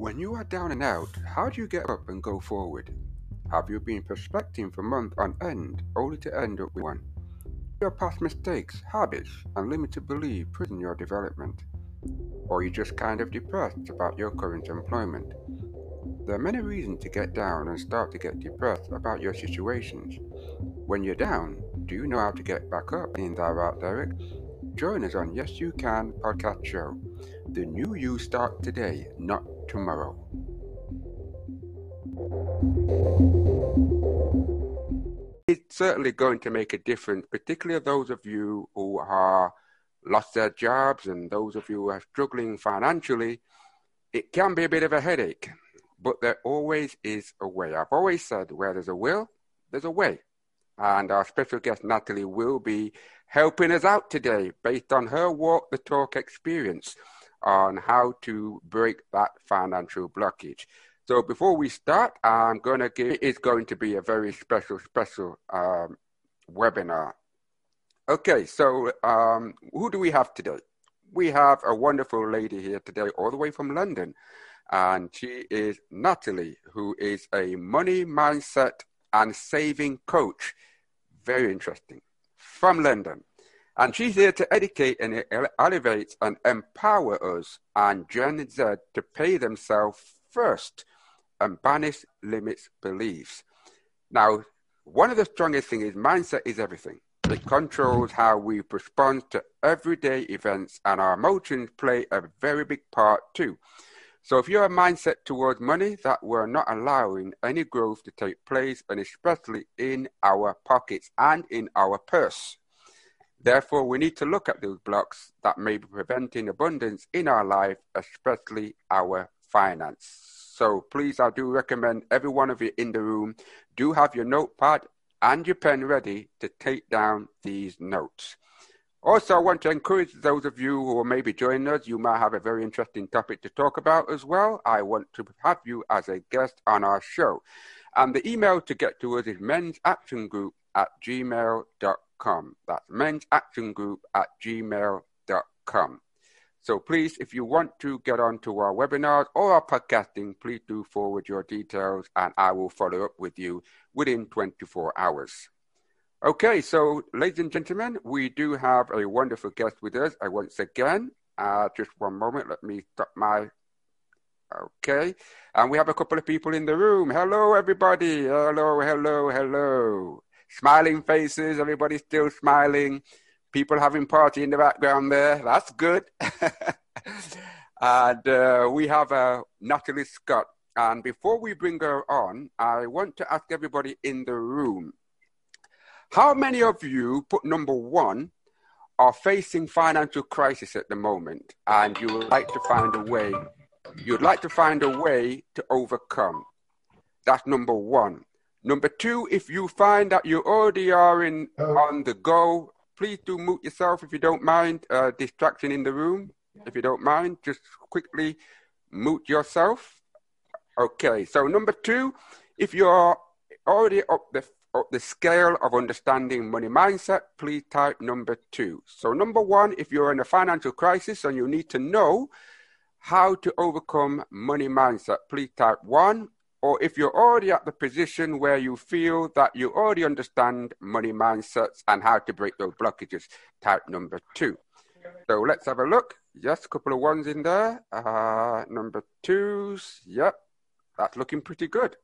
When you are down and out, how do you get up and go forward? Have you been prospecting for months on end only to end up with one? Your past mistakes, habits, and limited belief prison your development? Or are you just kind of depressed about your current employment? There are many reasons to get down and start to get depressed about your situations. When you're down, do you know how to get back up in that route, Derek? Join us on Yes You Can podcast show. The new you start today, not tomorrow. It's certainly going to make a difference, particularly those of you who are lost their jobs and those of you who are struggling financially. It can be a bit of a headache, but there always is a way. I've always said where there's a will, there's a way. And our special guest, Natalie, will be helping us out today based on her walk the talk experience on how to break that financial blockage. So before we start, I'm going to give it's going to be a very special, special um, webinar. Okay, so um, who do we have today? We have a wonderful lady here today, all the way from London, and she is Natalie, who is a money mindset and saving coach. Very interesting. From London. And she's here to educate and elevate and empower us and Gen Z to pay themselves first and banish limits beliefs. Now, one of the strongest things is mindset is everything. It controls how we respond to everyday events, and our emotions play a very big part too. So, if you're a mindset towards money that we're not allowing any growth to take place, and especially in our pockets and in our purse, Therefore, we need to look at those blocks that may be preventing abundance in our life, especially our finance. So please, I do recommend every one of you in the room do have your notepad and your pen ready to take down these notes. Also, I want to encourage those of you who are maybe joining us, you might have a very interesting topic to talk about as well. I want to have you as a guest on our show. And the email to get to us is men's action group at gmail.com gmail.com. That's men's action group at gmail.com. So please, if you want to get onto our webinars or our podcasting, please do forward your details and I will follow up with you within 24 hours. Okay, so ladies and gentlemen, we do have a wonderful guest with us. I once again, uh, just one moment, let me stop my. Okay, and we have a couple of people in the room. Hello, everybody. Hello, hello, hello smiling faces, everybody still smiling, people having party in the background there. That's good. and uh, we have uh, Natalie Scott. And before we bring her on, I want to ask everybody in the room how many of you, put number one, are facing financial crisis at the moment and you would like to find a way you'd like to find a way to overcome that's number one Number two, if you find that you already are in oh. on the go, please do mute yourself if you don't mind. Uh, distraction in the room, if you don't mind, just quickly mute yourself. Okay, so number two, if you're already up the up the scale of understanding money mindset, please type number two. So number one, if you're in a financial crisis and you need to know how to overcome money mindset, please type one or if you're already at the position where you feel that you already understand money mindsets and how to break those blockages, type number two. So let's have a look. Yes, a couple of ones in there. Uh, number twos. Yep, that's looking pretty good.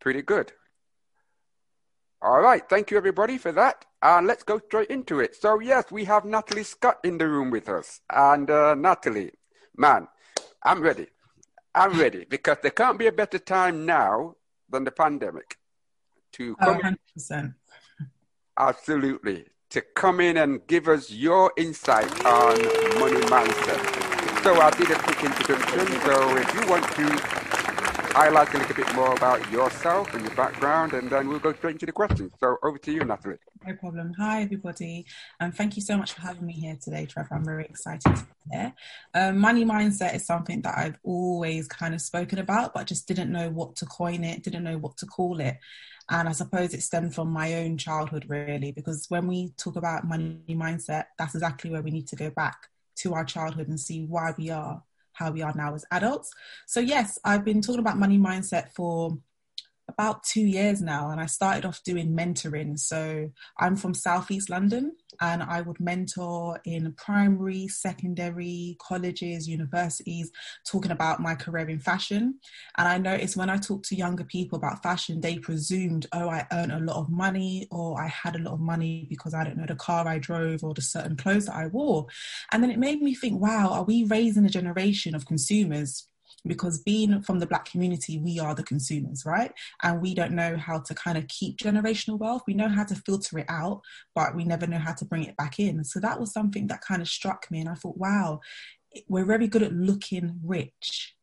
Pretty good. All right, thank you everybody for that. And let's go straight into it. So, yes, we have Natalie Scott in the room with us. And uh, Natalie, man, I'm ready. I'm ready because there can't be a better time now than the pandemic to come. Oh, 100%. Absolutely. To come in and give us your insight on money mindset. So I did a quick introduction. So if you want to highlight a little bit more about yourself and your background, and then we'll go straight into the questions. So over to you, Natalie. No problem. Hi, everybody. And um, thank you so much for having me here today, Trevor. I'm very excited to be here. Um, money mindset is something that I've always kind of spoken about, but just didn't know what to coin it, didn't know what to call it. And I suppose it stemmed from my own childhood, really, because when we talk about money mindset, that's exactly where we need to go back to our childhood and see why we are how we are now as adults. So, yes, I've been talking about money mindset for about two years now and I started off doing mentoring. So I'm from Southeast London and I would mentor in primary, secondary, colleges, universities, talking about my career in fashion. And I noticed when I talked to younger people about fashion, they presumed, oh, I earned a lot of money or I had a lot of money because I don't know the car I drove or the certain clothes that I wore. And then it made me think, wow, are we raising a generation of consumers because being from the black community we are the consumers right? And we don't know how to kind of keep generational wealth. We know how to filter it out but we never know how to bring it back in. So that was something that kind of struck me and i thought wow we're very good at looking rich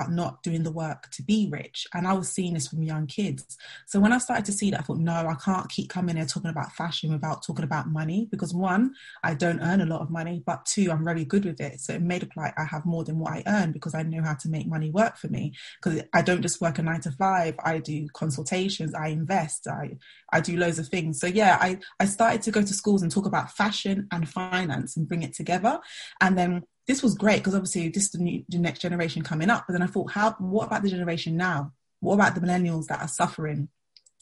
but not doing the work to be rich. And I was seeing this from young kids. So when I started to see that, I thought, no, I can't keep coming here talking about fashion without talking about money because one, I don't earn a lot of money, but two, I'm very good with it. So it made it like I have more than what I earn because I know how to make money work for me. Because I don't just work a nine to five, I do consultations, I invest, I, I do loads of things. So yeah, I, I started to go to schools and talk about fashion and finance and bring it together. And then this was great because obviously this is the, new, the next generation coming up. But then I thought, how? What about the generation now? What about the millennials that are suffering?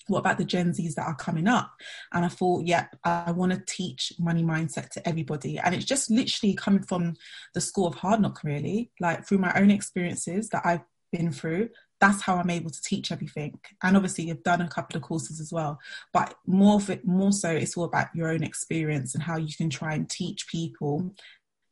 What about the Gen Zs that are coming up? And I thought, yep, I want to teach money mindset to everybody. And it's just literally coming from the school of hard knock, really, like through my own experiences that I've been through. That's how I'm able to teach everything. And obviously, I've done a couple of courses as well. But more it, more so, it's all about your own experience and how you can try and teach people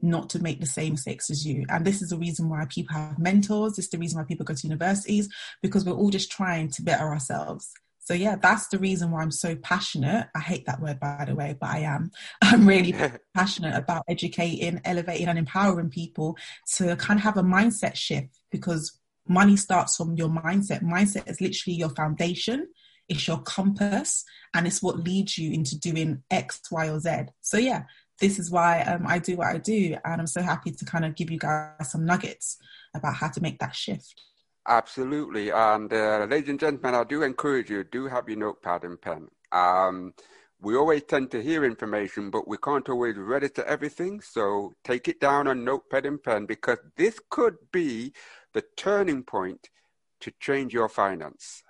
not to make the same mistakes as you. And this is the reason why people have mentors. This is the reason why people go to universities because we're all just trying to better ourselves. So yeah, that's the reason why I'm so passionate. I hate that word by the way, but I am. I'm really passionate about educating, elevating and empowering people to kind of have a mindset shift because money starts from your mindset. Mindset is literally your foundation. It's your compass and it's what leads you into doing X, Y, or Z. So yeah, this is why um, I do what I do. And I'm so happy to kind of give you guys some nuggets about how to make that shift. Absolutely. And uh, ladies and gentlemen, I do encourage you, do have your notepad and pen. Um, we always tend to hear information, but we can't always read it to everything. So take it down on notepad and pen because this could be the turning point to change your finance.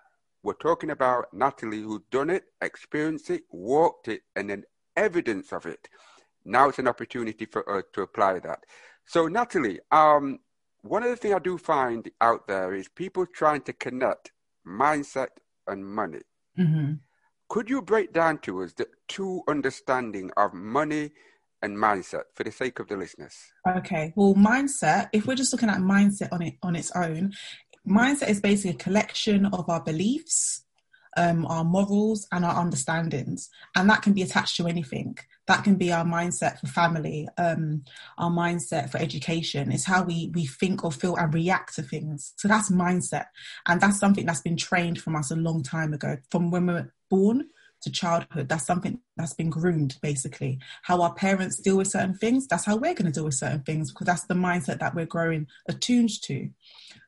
We're talking about Natalie who done it, experienced it, walked it, and then evidence of it. Now it's an opportunity for us to apply that. So, Natalie, um, one of the things I do find out there is people trying to connect mindset and money. Mm-hmm. Could you break down to us the two understanding of money and mindset for the sake of the listeners? Okay. Well, mindset, if we're just looking at mindset on it on its own, mindset is basically a collection of our beliefs, um, our morals, and our understandings, and that can be attached to anything. That can be our mindset for family um, our mindset for education. Is how we we think or feel and react to things. So that's mindset. And that's something that's been trained from us a long time ago. From when we we're born to childhood that's something that's been groomed basically. How our parents deal with certain things that's how we're going to deal with certain things because that's the mindset that we're growing attuned to.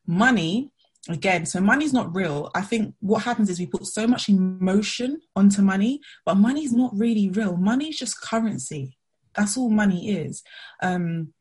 Money again so money's not real. I think what happens is we put so much emotion onto money but money's not really real. Money is just currency. That's all money is. Um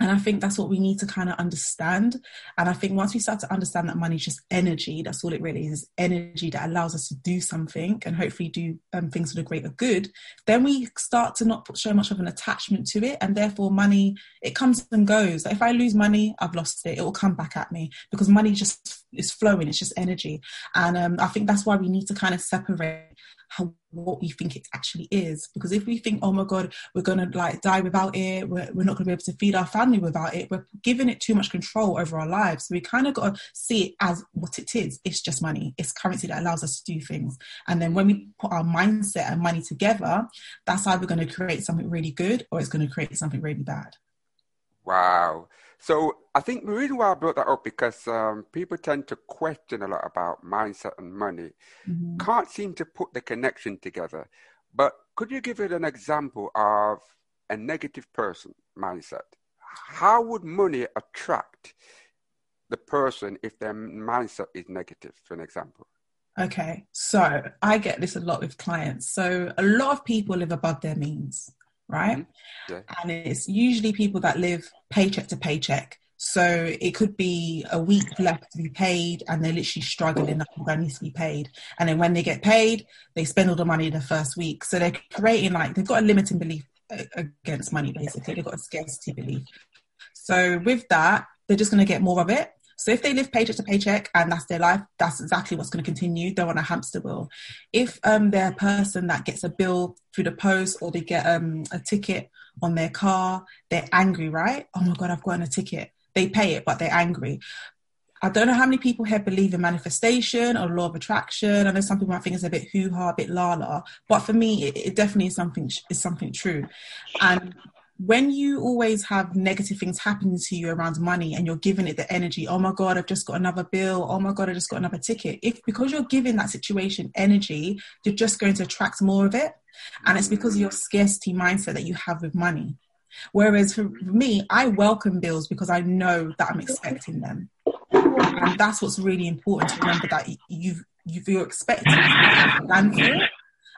and I think that's what we need to kind of understand. And I think once we start to understand that money is just energy, that's all it really is energy that allows us to do something and hopefully do um, things for the greater good, then we start to not put so much of an attachment to it. And therefore, money, it comes and goes. If I lose money, I've lost it. It will come back at me because money just is flowing, it's just energy. And um, I think that's why we need to kind of separate how what we think it actually is. Because if we think, oh my God, we're gonna like die without it, we're, we're not gonna be able to feed our family without it, we're giving it too much control over our lives. So we kind of got to see it as what it is. It's just money. It's currency that allows us to do things. And then when we put our mindset and money together, that's either going to create something really good or it's going to create something really bad. Wow. So I think the reason why I brought that up because um, people tend to question a lot about mindset and money, mm-hmm. can't seem to put the connection together. But could you give it an example of a negative person mindset? How would money attract the person if their mindset is negative, for an example? Okay, so I get this a lot with clients. So a lot of people live above their means right? Mm-hmm. Yeah. And it's usually people that live paycheck to paycheck. So it could be a week left to be paid, and they're literally struggling. That needs to be paid, and then when they get paid, they spend all the money in the first week. So they're creating like they've got a limiting belief against money. Basically, they've got a scarcity belief. So with that, they're just going to get more of it. So if they live paycheck to paycheck and that's their life, that's exactly what's going to continue. They're on a hamster wheel. If um, they're a person that gets a bill through the post or they get um, a ticket on their car, they're angry, right? Oh my God, I've gotten a ticket they pay it, but they're angry. I don't know how many people here believe in manifestation or law of attraction. I know some people might think it's a bit hoo ha, a bit la la, but for me, it, it definitely is something is something true. And when you always have negative things happening to you around money and you're giving it the energy, oh my God, I've just got another bill. Oh my God, I just got another ticket. If because you're giving that situation energy, you're just going to attract more of it. And it's because of your scarcity mindset that you have with money. Whereas for me, I welcome bills because I know that I'm expecting them. And that's what's really important to remember that you've, you're expecting to plan for it.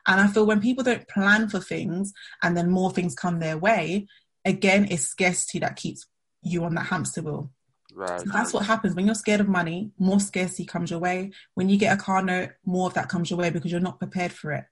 And I feel when people don't plan for things and then more things come their way, again, it's scarcity that keeps you on that hamster wheel. Right. So that's what happens when you're scared of money, more scarcity comes your way. When you get a car note, more of that comes your way because you're not prepared for it.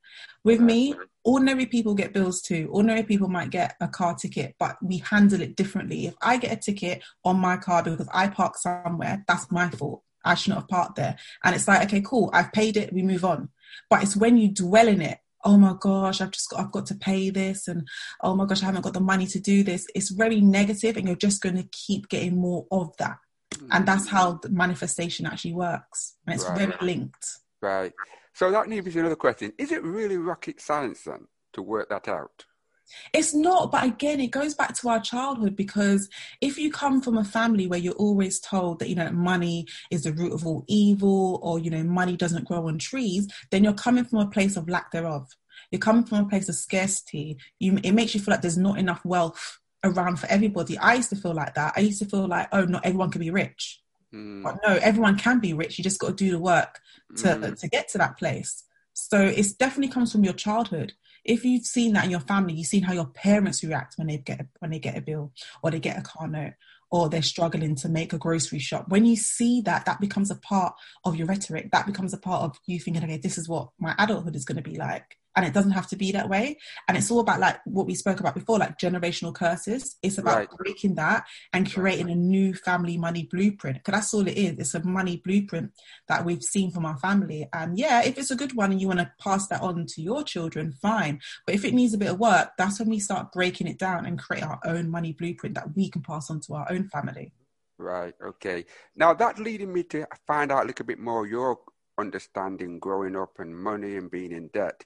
With me, ordinary people get bills too. Ordinary people might get a car ticket, but we handle it differently. If I get a ticket on my car because I park somewhere, that's my fault. I shouldn't have parked there. And it's like, okay, cool, I've paid it, we move on. But it's when you dwell in it oh my gosh, I've just got, I've got to pay this, and oh my gosh, I haven't got the money to do this. It's very negative, and you're just going to keep getting more of that. Mm. And that's how the manifestation actually works, and it's right. very linked. Right. So that leaves another question: Is it really rocket science then to work that out? It's not, but again, it goes back to our childhood because if you come from a family where you're always told that, you know, money is the root of all evil or, you know, money doesn't grow on trees, then you're coming from a place of lack thereof. You're coming from a place of scarcity. You, it makes you feel like there's not enough wealth around for everybody. I used to feel like that. I used to feel like, oh, not everyone can be rich. Mm. But no, everyone can be rich. You just got to do the work to, mm. to get to that place. So it definitely comes from your childhood if you've seen that in your family, you've seen how your parents react when they get a, when they get a bill or they get a car note or they're struggling to make a grocery shop. When you see that, that becomes a part of your rhetoric. That becomes a part of you thinking, okay, this is what my adulthood is going to be like and it doesn't have to be that way. And it's all about like what we spoke about before like generational curses. It's about right. breaking that and creating a new family money blueprint because that's all it is. It's a money blueprint that we've seen from our family. And yeah if it's a good one and you want to pass that on to your children fine. But if it needs a bit of work that's when we start breaking it down and create our own money blueprint that we can pass on to our own family. Right okay. Now that leading me to find out a little bit more your understanding growing up and money and being in debt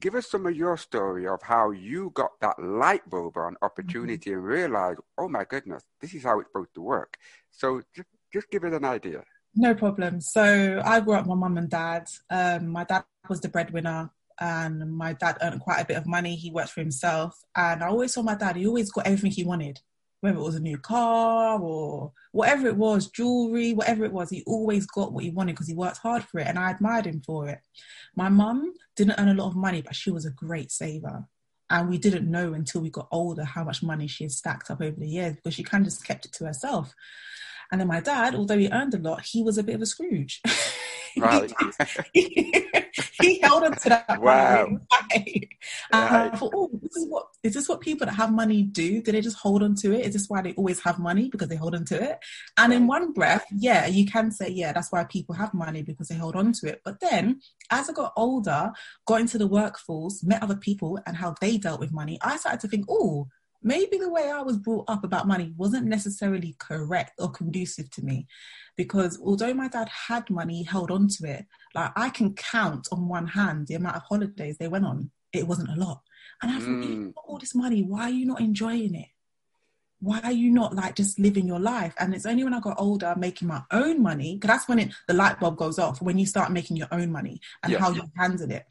give us some of your story of how you got that light bulb on opportunity mm-hmm. and realized, oh my goodness, this is how it's supposed to work. So just, just give us an idea. No problem. So I grew up with my mum and dad. Um, my dad was the breadwinner and my dad earned quite a bit of money. He worked for himself. And I always saw my dad, he always got everything he wanted whether it was a new car or whatever it was, jewelry, whatever it was, he always got what he wanted because he worked hard for it and I admired him for it. My mum didn't earn a lot of money, but she was a great saver. And we didn't know until we got older how much money she had stacked up over the years because she kind of just kept it to herself. And then my dad, although he earned a lot, he was a bit of a Scrooge. Right. he held on to that wow. money. Right. And I thought, oh, this is what is this what people that have money do? Do they just hold on to it? Is this why they always have money because they hold on to it? And in one breath, yeah, you can say, yeah, that's why people have money because they hold on to it. But then as I got older, got into the workforce, met other people and how they dealt with money, I started to think, oh, maybe the way I was brought up about money wasn't necessarily correct or conducive to me. Because although my dad had money, he held on to it. Like I can count on one hand the amount of holidays they went on. It wasn't a lot. And I thought, mm. all this money, why are you not enjoying it? Why are you not like just living your life? And it's only when I got older, making my own money, because that's when it the light bulb goes off when you start making your own money and yeah. how you handle it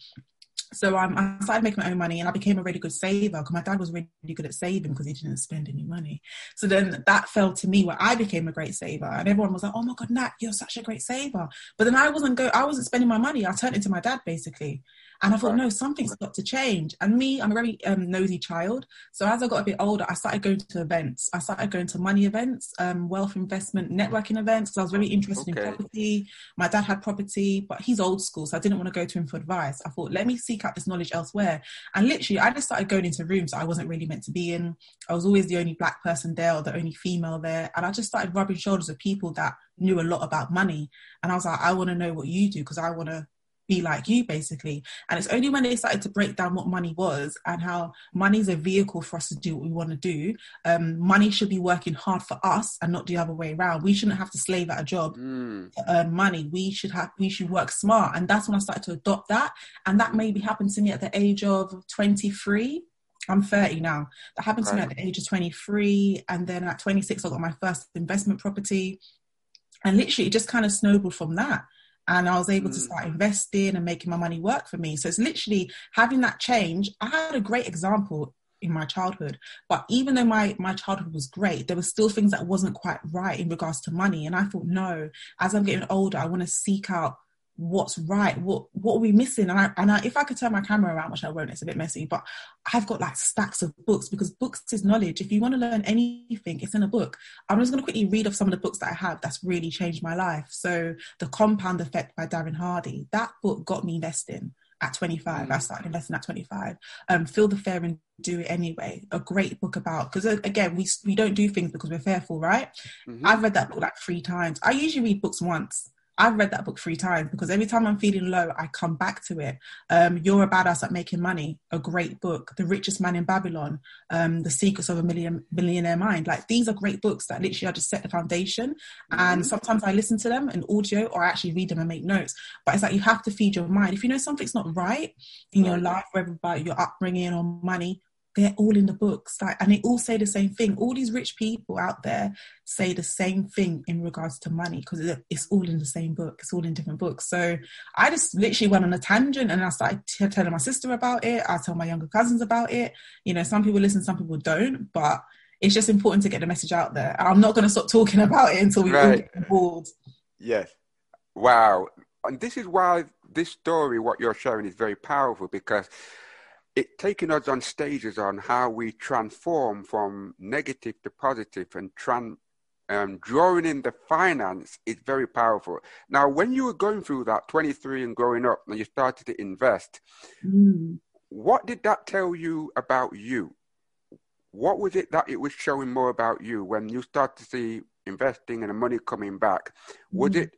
so um, I started making my own money and I became a really good saver because my dad was really good at saving because he didn't spend any money. So then that fell to me where I became a great saver and everyone was like, oh my God, Nat, you're such a great saver. But then I wasn't go, I wasn't spending my money. I turned into my dad basically. And I thought, no, something's got to change. And me, I'm a very um, nosy child. So as I got a bit older, I started going to events. I started going to money events, um, wealth investment networking events, because I was very interested okay. in property. My dad had property, but he's old school, so I didn't want to go to him for advice. I thought, let me seek out this knowledge elsewhere. And literally, I just started going into rooms I wasn't really meant to be in. I was always the only black person there or the only female there. And I just started rubbing shoulders with people that knew a lot about money. And I was like, I want to know what you do because I want to be like you basically and it's only when they started to break down what money was and how money is a vehicle for us to do what we want to do um, money should be working hard for us and not the other way around we shouldn't have to slave at a job mm. to earn money we should have we should work smart and that's when i started to adopt that and that maybe happened to me at the age of 23 I'm 30 now. That happened to right. me at the age of 23. And then at 26, I got my first investment property. And literally, it just kind of snowballed from that and I was able mm. to start investing and making my money work for me. So it's literally having that change. I had a great example in my childhood, but even though my my childhood was great, there were still things that wasn't quite right in regards to money. And I thought, no, as I'm getting older, I want to seek out what's right what what are we missing? And I, and I, if i could turn my camera around which i won't it's a bit messy but i've got like stacks of books because books is knowledge. If you want to learn anything it's in a book. I'm just going to quickly read off some of the books that i have that's really changed my life. So the compound effect by darren hardy that book got me investing at 25 i mm. started investing at 25 um feel the fear and do it anyway a great book about because uh, again we we don't do things because we're fearful right? Mm-hmm. i've read that book like three times. I usually read books once I've read that book three times because every time I'm feeling low, I come back to it. Um, You're a Badass at Making Money, a great book. The Richest Man in Babylon, um, The Secrets of a Million Millionaire Mind. Like these are great books that literally I just set the foundation. Mm-hmm. And sometimes I listen to them in audio or I actually read them and make notes. But it's like you have to feed your mind. If you know something's not right in your life, whether about your upbringing or money, they're all in the books. Like and they all say the same thing. All these rich people out there say the same thing in regards to money because it's all in the same book. It's all in different books. So i just literally went on a tangent and i started t- telling my sister about it. I tell my younger cousins about it. You know some people listen some people don't but it's just important to get the message out there. I'm not going to stop talking about it until we right. all get bored yes. Wow. And this is why this story what you're sharing is very powerful because it taking us on stages on how we transform from negative to positive and tran- um, drawing in the finance is very powerful. Now, when you were going through that 23 and growing up and you started to invest, mm. what did that tell you about you? What was it that it was showing more about you when you start to see investing and the money coming back? Was mm. it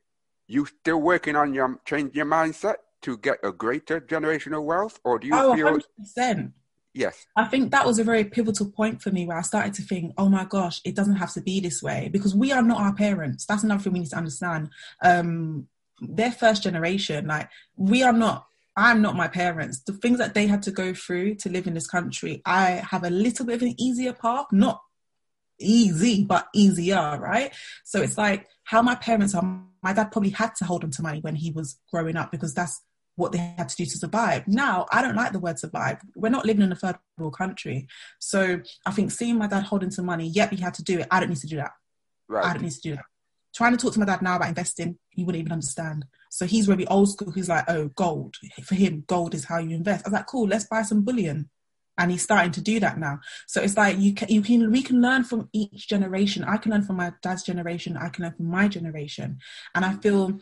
you still working on your changing your mindset? To get a greater generational wealth, or do you oh, feel? 100%. Yes. I think that was a very pivotal point for me where I started to think, oh my gosh, it doesn't have to be this way because we are not our parents. That's another thing we need to understand. Um, their first generation, like we are not I'm not my parents. The things that they had to go through to live in this country, I have a little bit of an easier path, not easy, but easier, right? So it's like how my parents are. My dad probably had to hold on to money when he was growing up because that's what they had to do to survive. Now, I don't like the word survive. We're not living in a third world country. So I think seeing my dad holding some money, yep, he had to do it. I don't need to do that. Right. I don't need to do that. Trying to talk to my dad now about investing, he wouldn't even understand. So he's really old school. He's like, oh, gold. For him, gold is how you invest. I was like, cool, let's buy some bullion. And he's starting to do that now. So it's like you can, you can we can learn from each generation. I can learn from my dad's generation. I can learn from my generation. And I feel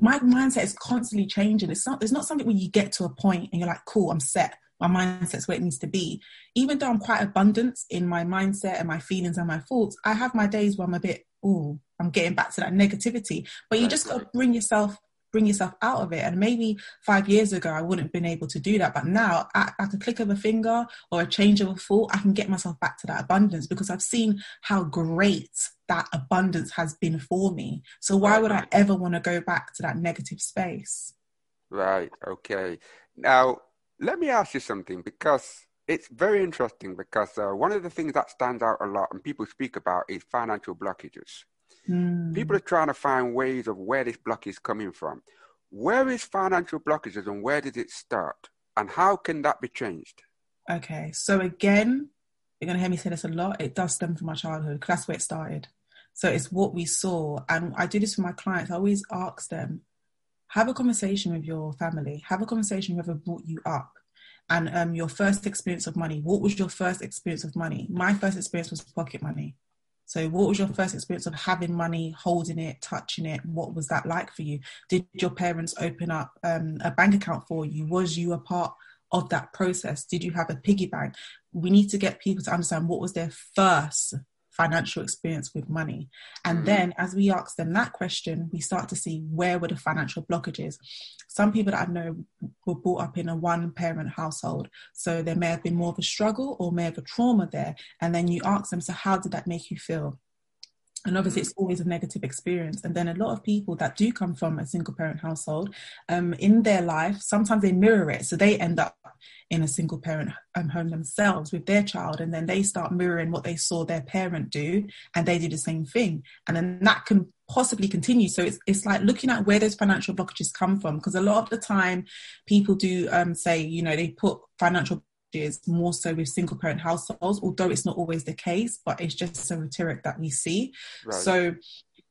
my mindset is constantly changing. It's not, it's not something where you get to a point and you're like, cool, I'm set. My mindset's where it needs to be. Even though I'm quite abundant in my mindset and my feelings and my thoughts, I have my days where I'm a bit, oh, I'm getting back to that negativity. But you just got to bring yourself bring yourself out of it. And maybe five years ago, I wouldn't have been able to do that. But now, at, at a click of a finger or a change of a thought, I can get myself back to that abundance because I've seen how great that abundance has been for me. So why would I ever want to go back to that negative space? Right. Okay. Now, let me ask you something because it's very interesting because uh, one of the things that stands out a lot and people speak about is financial blockages. Mm. People are trying to find ways of where this block is coming from. Where is financial blockages and where did it start? and how can that be changed? Okay, so again, you're going to hear me say this a lot. It does stem from my childhood because that's where it started. So it's what we saw. And I do this for my clients. I always ask them, have a conversation with your family, have a conversation with whoever brought you up. And um, your first experience of money. What was your first experience of money? My first experience was pocket money. So, what was your first experience of having money, holding it, touching it? What was that like for you? Did your parents open up um, a bank account for you? Was you a part of that process? Did you have a piggy bank? We need to get people to understand what was their first financial experience with money. And mm-hmm. then as we ask them that question, we start to see where were the financial blockages. Some people that I know were brought up in a one parent household. So there may have been more of a struggle or may have a trauma there. And then you ask them, so how did that make you feel? And obviously it's always a negative experience. And then a lot of people that do come from a single parent household um, in their life sometimes they mirror it. So they end up in a single parent um, home themselves with their child and then they start mirroring what they saw their parent do and they do the same thing. And then that can possibly continue. So it's, it's like looking at where those financial blockages come from because a lot of the time people do um, say you know they put financial is more so with single parent households, although it's not always the case, but it's just a rhetoric that we see. Right. So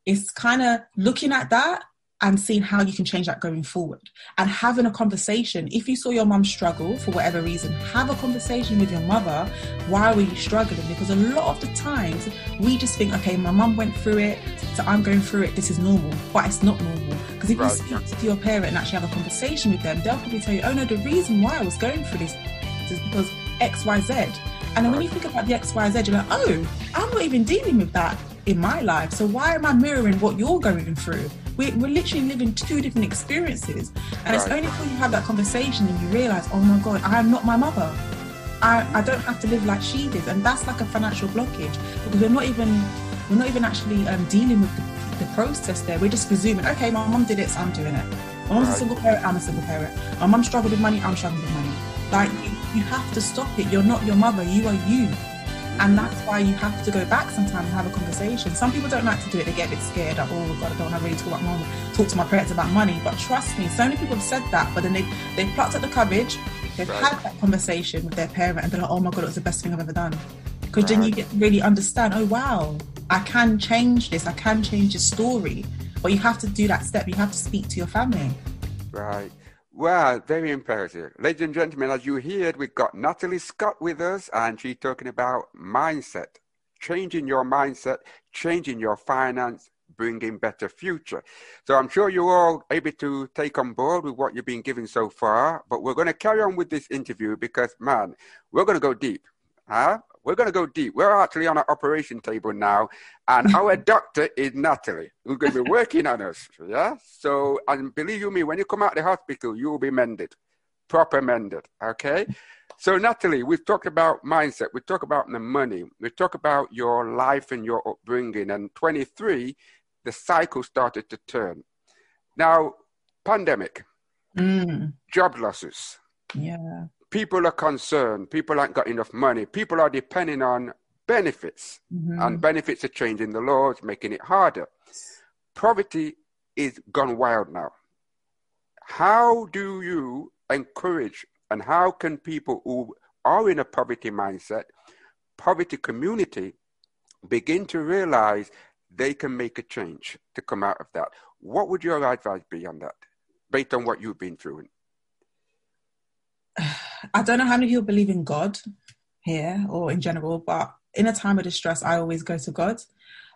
it's kind of looking at that and seeing how you can change that going forward and having a conversation. If you saw your mum struggle for whatever reason, have a conversation with your mother. Why were you struggling? Because a lot of the times we just think, okay, my mum went through it, so I'm going through it, this is normal. But it's not normal. Because if right. you speak to your parent and actually have a conversation with them, they'll probably tell you, oh no, the reason why I was going through this is because X, Y, Z. And then when you think about the X, Y, Z, you're like, oh, I'm not even dealing with that in my life. So why am I mirroring what you're going through? We're, we're literally living two different experiences. And right. it's only when you have that conversation and you realize, oh my God, I am not my mother. I, I don't have to live like she did. And that's like a financial blockage because we're not even we're not even actually um, dealing with the, the, process there. We're just presuming, okay, my mum did it, so I'm doing it. My mum's right. a single parent, I'm a single parent. My mum struggled with money, I'm struggling with money. Like you, have to stop it. You're not your mother, you are you. And that's why you have to go back sometimes and have a conversation. Some people don't like to do it, they get a bit scared, like, oh God, I don't want to really talk about mom, talk to my parents about money. But trust me, so many people have said that, but then they they've plucked up the courage, they've right. had that conversation with their parent and they're like, oh my God, it was the best thing I've ever done. Because right. then you get really understand, oh wow, I can change this, I can change the story. But you have to do that step, you have to speak to your family. Right. Well, very imperative. Ladies and gentlemen, as you heard, we've got Natalie Scott with us, and she's talking about mindset, changing your mindset, changing your finance, bringing better future. So I'm sure you're all able to take on board with what you've been given so far, but we're going to carry on with this interview because, man, we're going to go deep. Huh? We're going to go deep. We're actually on an operation table now, and our doctor is Natalie, who's going to be working on us. Yeah. So, and believe you me, when you come out of the hospital, you will be mended, proper mended. Okay. So, Natalie, we've talked about mindset. We talk about the money. We talk about your life and your upbringing. And 23, the cycle started to turn. Now, pandemic, mm. job losses. Yeah people are concerned. People haven't got enough money. People are depending on benefits, mm-hmm. and benefits are changing the laws, making it harder. Poverty is gone wild now. How do you encourage and how can people who are in a poverty mindset, poverty community, begin to realize they can make a change to come out of that? What would your advice be on that, based on what you've been through? I don't know how many people believe in God here or in general, but in a time of distress, I always go to God.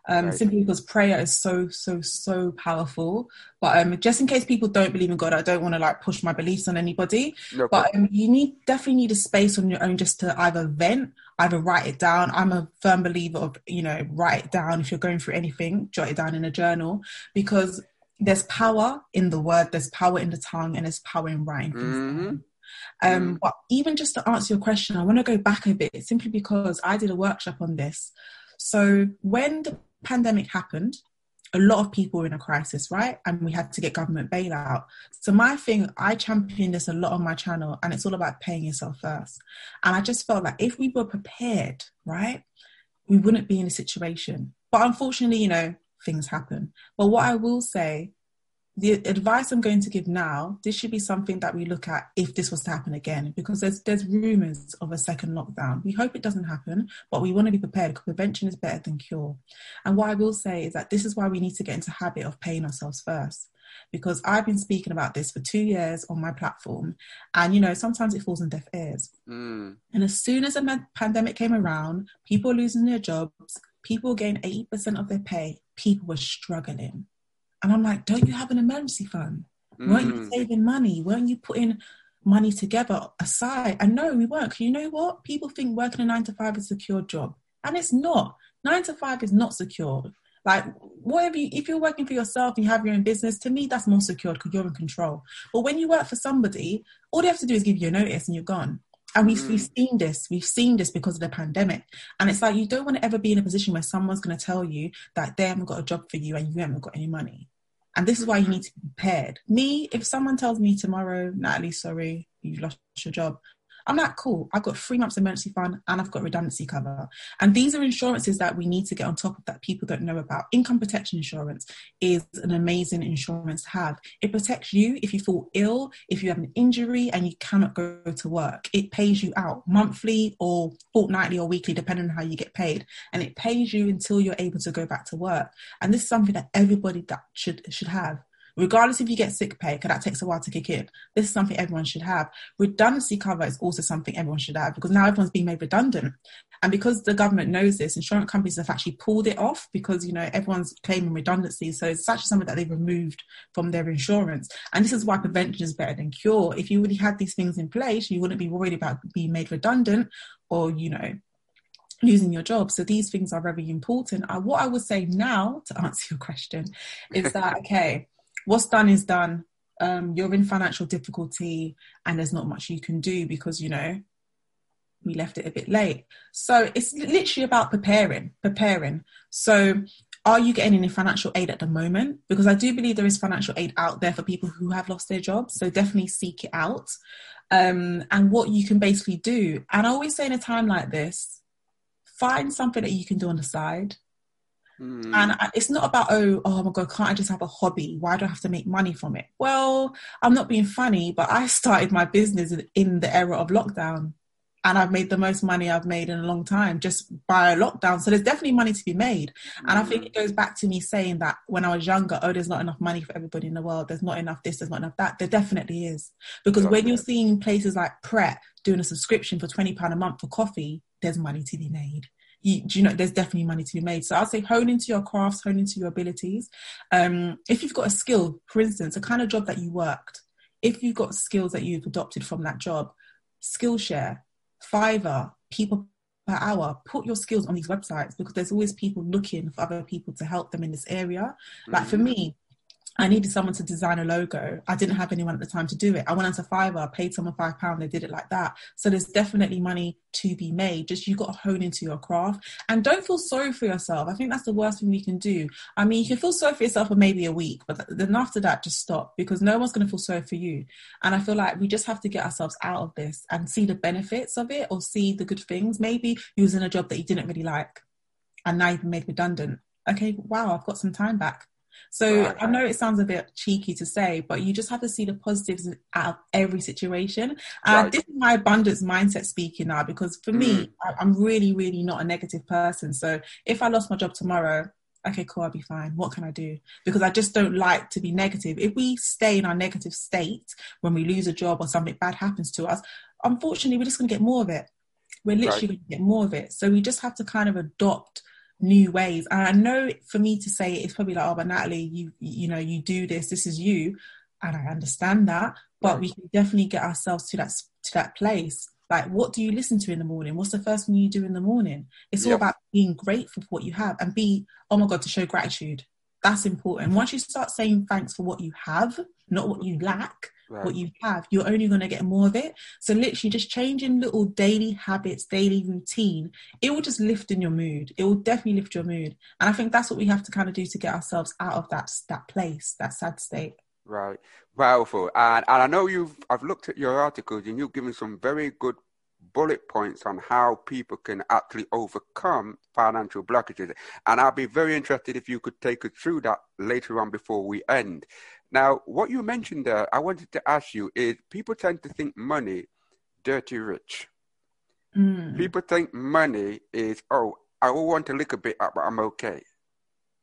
Um, right. Simply because prayer is so, so, so powerful. But um, just in case people don't believe in God, I don't want to like push my beliefs on anybody. No but um, you need definitely need a space on your own just to either vent, either write it down. I'm a firm believer of you know write it down if you're going through anything, jot it down in a journal because there's power in the word, there's power in the tongue, and there's power in writing. Mm-hmm. Um, mm. But even just to answer your question, I want to go back a bit simply because I did a workshop on this. So when the pandemic happened, a lot of people were in a crisis, right? And we had to get government bailout. So my thing, I champion this a lot on my channel, and it's all about paying yourself first. And I just felt like if we were prepared, right, we wouldn't be in a situation. But unfortunately, you know, things happen. But what I will say the advice I'm going to give now, this should be something that we look at if this was to happen again, because there's there's rumors of a second lockdown. We hope it doesn't happen, but we want to be prepared because prevention is better than cure. And what I will say is that this is why we need to get into habit of paying ourselves first. Because I've been speaking about this for two years on my platform, and you know sometimes it falls on deaf ears. Mm. And as soon as the pandemic came around, people were losing their jobs, people getting eighty percent of their pay, people were struggling and I'm like, don't you have an emergency fund? Mm. Weren't you mm. saving money? Weren't you putting money together aside? And no, we weren't. You know what? People think working a nine to five is a secure job. And it's not. Nine to five is not secure. Like, whatever you, if you're working for yourself and you have your own business, to me, that's more secure because you're in control. But when you work for somebody, all they have to do is give you a notice and you're gone. And we've, mm. we've seen this. We've seen this because of the pandemic. And it's like you don't want to ever be in a position where someone's going to tell you that they haven't got a job for you and you haven't got any money. And this is why you need to be prepared. Me, if someone tells me tomorrow, Natalie, sorry, you've lost your job, I'm like, cool, I've got three months emergency fund and I've got redundancy cover. And these are insurances that we need to get on top of that people don't know about. Income protection insurance is an amazing insurance to have. It protects you if you fall ill, if you have an injury and you cannot go to work. It pays you out monthly or fortnightly or weekly, depending on how you get paid. And it pays you until you're able to go back to work. And this is something that everybody that should should have regardless if you get sick pay, because that takes a while to kick in. This is something everyone should have. Redundancy cover is also something everyone should have because now everyone's being made redundant. And because the government knows this, insurance companies have actually pulled it off because, you know, everyone's claiming redundancy. So it's actually something that they've removed from their insurance. And this is why prevention is better than cure. If you already had these things in place, you wouldn't be worried about being made redundant or, you know, losing your job. So these things are very important. Uh, what I would say now to answer your question is that, okay, what's done is done. Um, you're in financial difficulty and there's not much you can do because, you know, we left it a bit late. So it's literally about preparing, preparing. So are you getting any financial aid at the moment? Because I do believe there is financial aid out there for people who have lost their jobs. So definitely seek it out. Um, and what you can basically do. And I always say in a time like this, find something that you can do on the side. Mm. And it's not about, oh, oh my God, can't I just have a hobby? Why do I have to make money from it? Well, I'm not being funny, but I started my business in the era of lockdown and I've made the most money I've made in a long time just by a lockdown. So there's definitely money to be made. And I think mm. it goes back to me saying that when I was younger, oh, there's not enough money for everybody in the world. There's not enough this, there's not enough that. There definitely is. Because when you're seeing places like Pret doing a subscription for £20 a month for coffee, there's money to be made you, you know there's definitely money to be made. So i'd say hone into your crafts hone into your abilities. Um, if you've got a skill for instance a kind of job that you worked if you've got skills that you've adopted from that job skillshare fiverr people per hour put your skills on these websites because there's always people looking for other people to help them in this area. Like for mm. me I needed someone to design a logo. I didn't have anyone at the time to do it. I went onto Fiverr, paid someone five pounds, they did it like that. So there's definitely money to be made. Just you got to hone into your craft and don't feel sorry for yourself. I think that's the worst thing we can do. I mean, you can feel sorry for yourself for maybe a week, but then after that, just stop because no one's going to feel sorry for you. And I feel like we just have to get ourselves out of this and see the benefits of it or see the good things. Maybe you was in a job that you didn't really like and now you've been made redundant. Okay, wow, I've got some time back so right. I know it sounds a bit cheeky to say, but you just have to see the positives out of every situation. And right. this is my abundance mindset speaking now, because for mm. me, I'm really, really not a negative person. So if I lost my job tomorrow, okay, cool, I'll be fine. What can I do? Because I just don't like to be negative. If we stay in our negative state when we lose a job or something bad happens to us, unfortunately, we're just going to get more of it. We're literally right. going to get more of it. So we just have to kind of adopt new ways. And I know for me to say it's probably like, oh, but Natalie, you you know, you do this, this is you. And I understand that, but we can definitely get ourselves to that to that place. Like, what do you listen to in the morning? What's the first thing you do in the morning? It's all about being grateful for what you have and be, oh my God, to show gratitude. That's important. Mm-hmm. Once you start saying thanks for what you have, not what you lack, right. what you have, you're only going to get more of it. So literally just changing little daily habits, daily routine, it will just lift in your mood. It will definitely lift your mood. And I think that's what we have to kind of do to get ourselves out of that that place, that sad state. Right. Powerful. And and I know you've I've looked at your articles and you've given some very good bullet points on how people can actually overcome financial blockages. And I'll be very interested if you could take us through that later on before we end. Now, what you mentioned there, I wanted to ask you is people tend to think money dirty rich. Mm. People think money is, oh, I will want a little bit, but I'm okay.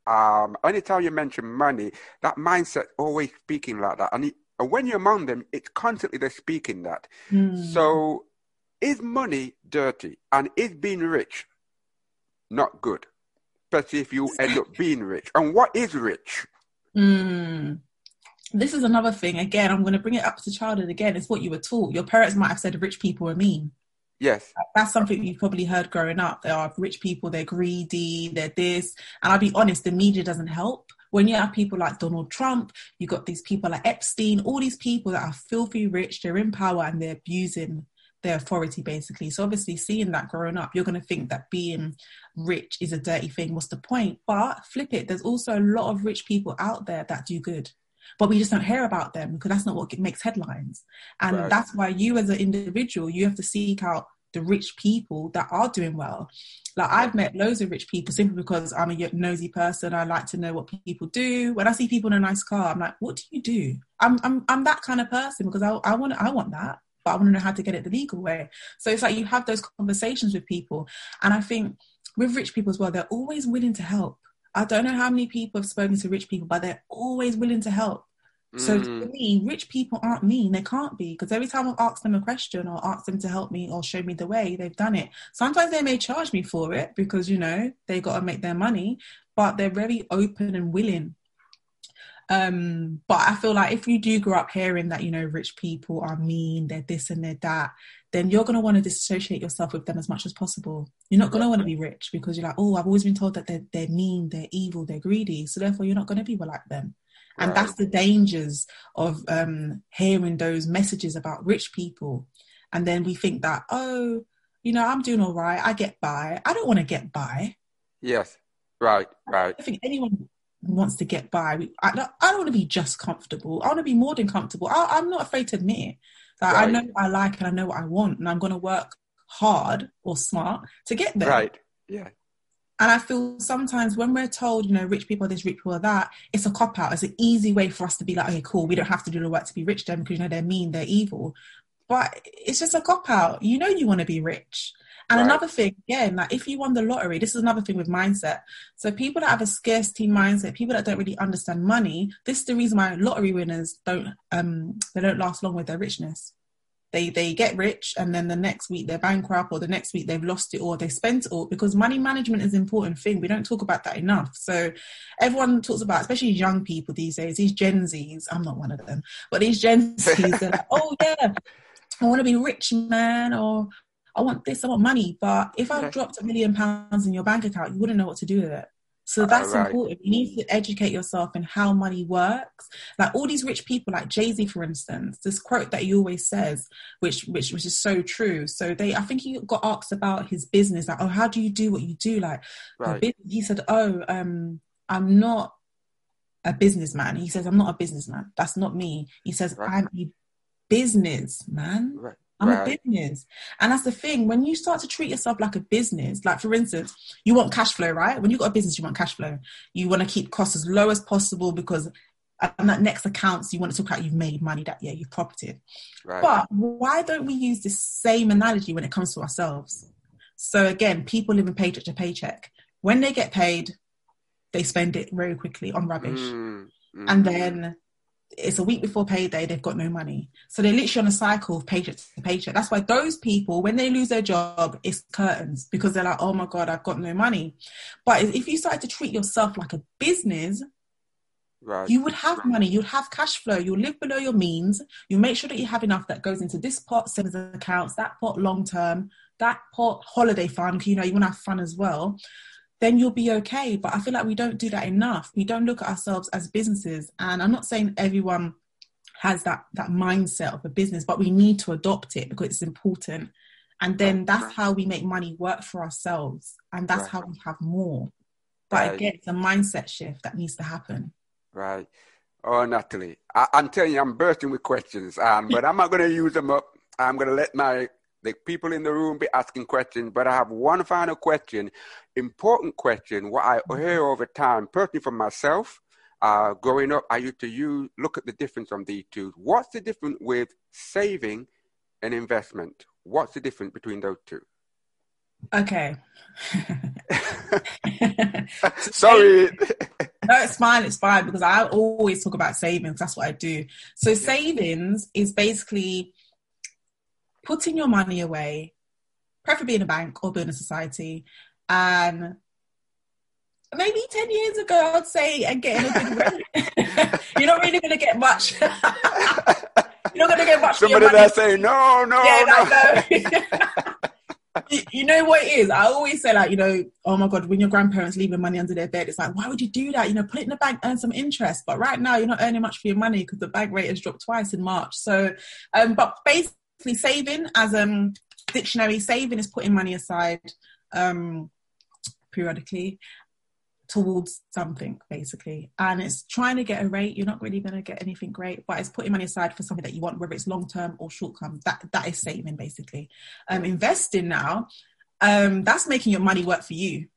Um, anytime you mention money, that mindset always speaking like that. And, it, and when you're among them, it's constantly they're speaking that. Mm. So is money dirty? And is being rich not good? Especially if you end up being rich. And what is rich? Mm. This is another thing. Again, I'm going to bring it up to childhood again. It's what you were taught. Your parents might have said rich people are mean. Yes. That's something you've probably heard growing up. There are rich people, they're greedy, they're this. And I'll be honest, the media doesn't help. When you have people like Donald Trump, you got these people like Epstein, all these people that are filthy rich, they're in power and they're abusing their authority basically. So obviously seeing that growing up, you're gonna think that being rich is a dirty thing. What's the point? But flip it, there's also a lot of rich people out there that do good but we just don't hear about them because that's not what makes headlines. And right. that's why you, as an individual, you have to seek out the rich people that are doing well. Like I've met loads of rich people simply because I'm a nosy person. I like to know what people do. When I see people in a nice car, I'm like, "What do you do?" I'm I'm I'm that kind of person because I I want I want that, but I want to know how to get it the legal way. So it's like you have those conversations with people, and I think with rich people as well, they're always willing to help. I don't know how many people have spoken to rich people, but they're always willing to help. So mm. for me, rich people aren't mean. They can't be because every time I've asked them a question or asked them to help me or show me the way, they've done it. Sometimes they may charge me for it because you know they got to make their money, but they're very open and willing. Um, but I feel like if you do grow up hearing that you know rich people are mean, they're this and they're that, then you're gonna want to disassociate yourself with them as much as possible. You're not gonna want to be rich because you're like, oh, I've always been told that they're they're mean, they're evil, they're greedy, so therefore you're not gonna be like them. And right. that's the dangers of um, hearing those messages about rich people. And then we think that, oh, you know, I'm doing all right. I get by. I don't want to get by. Yes. Right. Right. I think anyone wants to get by. I don't, I don't want to be just comfortable. I want to be more than comfortable. I, am not afraid to admit that right. I know what I like and I know what I want, and I'm going to work hard or smart to get there. Right. Yeah. And I feel sometimes when we're told, you know, rich people are this, rich people are that, it's a cop out. It's an easy way for us to be like, okay, cool, we don't have to do the work to be rich then because, you know, they're mean, they're evil. But it's just a cop out. You know, you want to be rich. And right. another thing, again, like if you won the lottery, this is another thing with mindset. So people that have a scarcity mindset, people that don't really understand money, this is the reason why lottery winners don't um they don't last long with their richness they they get rich and then the next week they're bankrupt or the next week they've lost it or they spent it all because money management is an important thing we don't talk about that enough so everyone talks about especially young people these days these gen z's i'm not one of them but these gen z's they're like oh yeah i want to be rich man or i want this i want money but if i dropped a million pounds in your bank account you wouldn't know what to do with it so that's right. important. You need to educate yourself in how money works. Like all these rich people, like Jay Z, for instance, this quote that he always says, which which which is so true. So they, I think he got asked about his business, like, oh, how do you do what you do? Like, right. he said, oh, um, I'm not a businessman. He says, I'm not a businessman. That's not me. He says, right. I'm a businessman. Right. I'm right. a business. And that's the thing. When you start to treat yourself like a business, like for instance, you want cash flow, right? When you've got a business, you want cash flow. You want to keep costs as low as possible because and that next accounts, you want to talk about you've made money that year, you've profited. Right. But why don't we use the same analogy when it comes to ourselves? So again, people living paycheck to paycheck. When they get paid, they spend it very quickly on rubbish. Mm, mm, and then it's a week before payday, they've got no money. So they're literally on a cycle of paycheck to paycheck. That's why those people, when they lose their job, it's curtains because they're like, oh my God, I've got no money. But if you started to treat yourself like a business, Right. You would have money, you'd have cash flow, you'll live below your means, you make sure that you have enough that goes into this pot, savings accounts, that pot long term, that pot holiday fund, because you know, you want to have fun as well then you'll be okay. But I feel like we don't do that enough. We don't look at ourselves as businesses. And I'm not saying everyone has that that mindset of a business, but we need to adopt it because it's important. And then that's how we make money work for ourselves. And that's right. how we have more. But right. again, it's a mindset shift that needs to happen. Right. Oh, Natalie, I, am telling you, I'm bursting with questions, um, but I'm not going to use them up. I'm going to let my the people in the room be asking questions, but I have one final question, important question, what I hear over time, personally from myself uh, growing up, I used to use, look at the difference on these two. What's the difference with saving and investment? What's the difference between those two? Okay. Sorry. no, it's fine. It's fine because I always talk about savings. That's what I do. So, savings is basically putting your money away, preferably in a bank or building a society, and maybe 10 years ago, I'd say, and getting a good rate. You're not really going to get much. You're not going to get much. Somebody there saying, no, no, yeah, no. you, you know what it is? I always say, like, you know, oh my God, when your grandparents leaving money under their bed, it's like, why would you do that? You know, put it in the bank, earn some interest. But right now, you're not earning much for your money because the bank rate has dropped twice in March. So, um, but basically, saving as um dictionary, saving is putting money aside um periodically towards something basically. And it's trying to get a rate. You're not really going to get anything great but it's putting money aside for something that you want whether it's long term or short term that that is saving basically. Um investing now um that's making your money work for you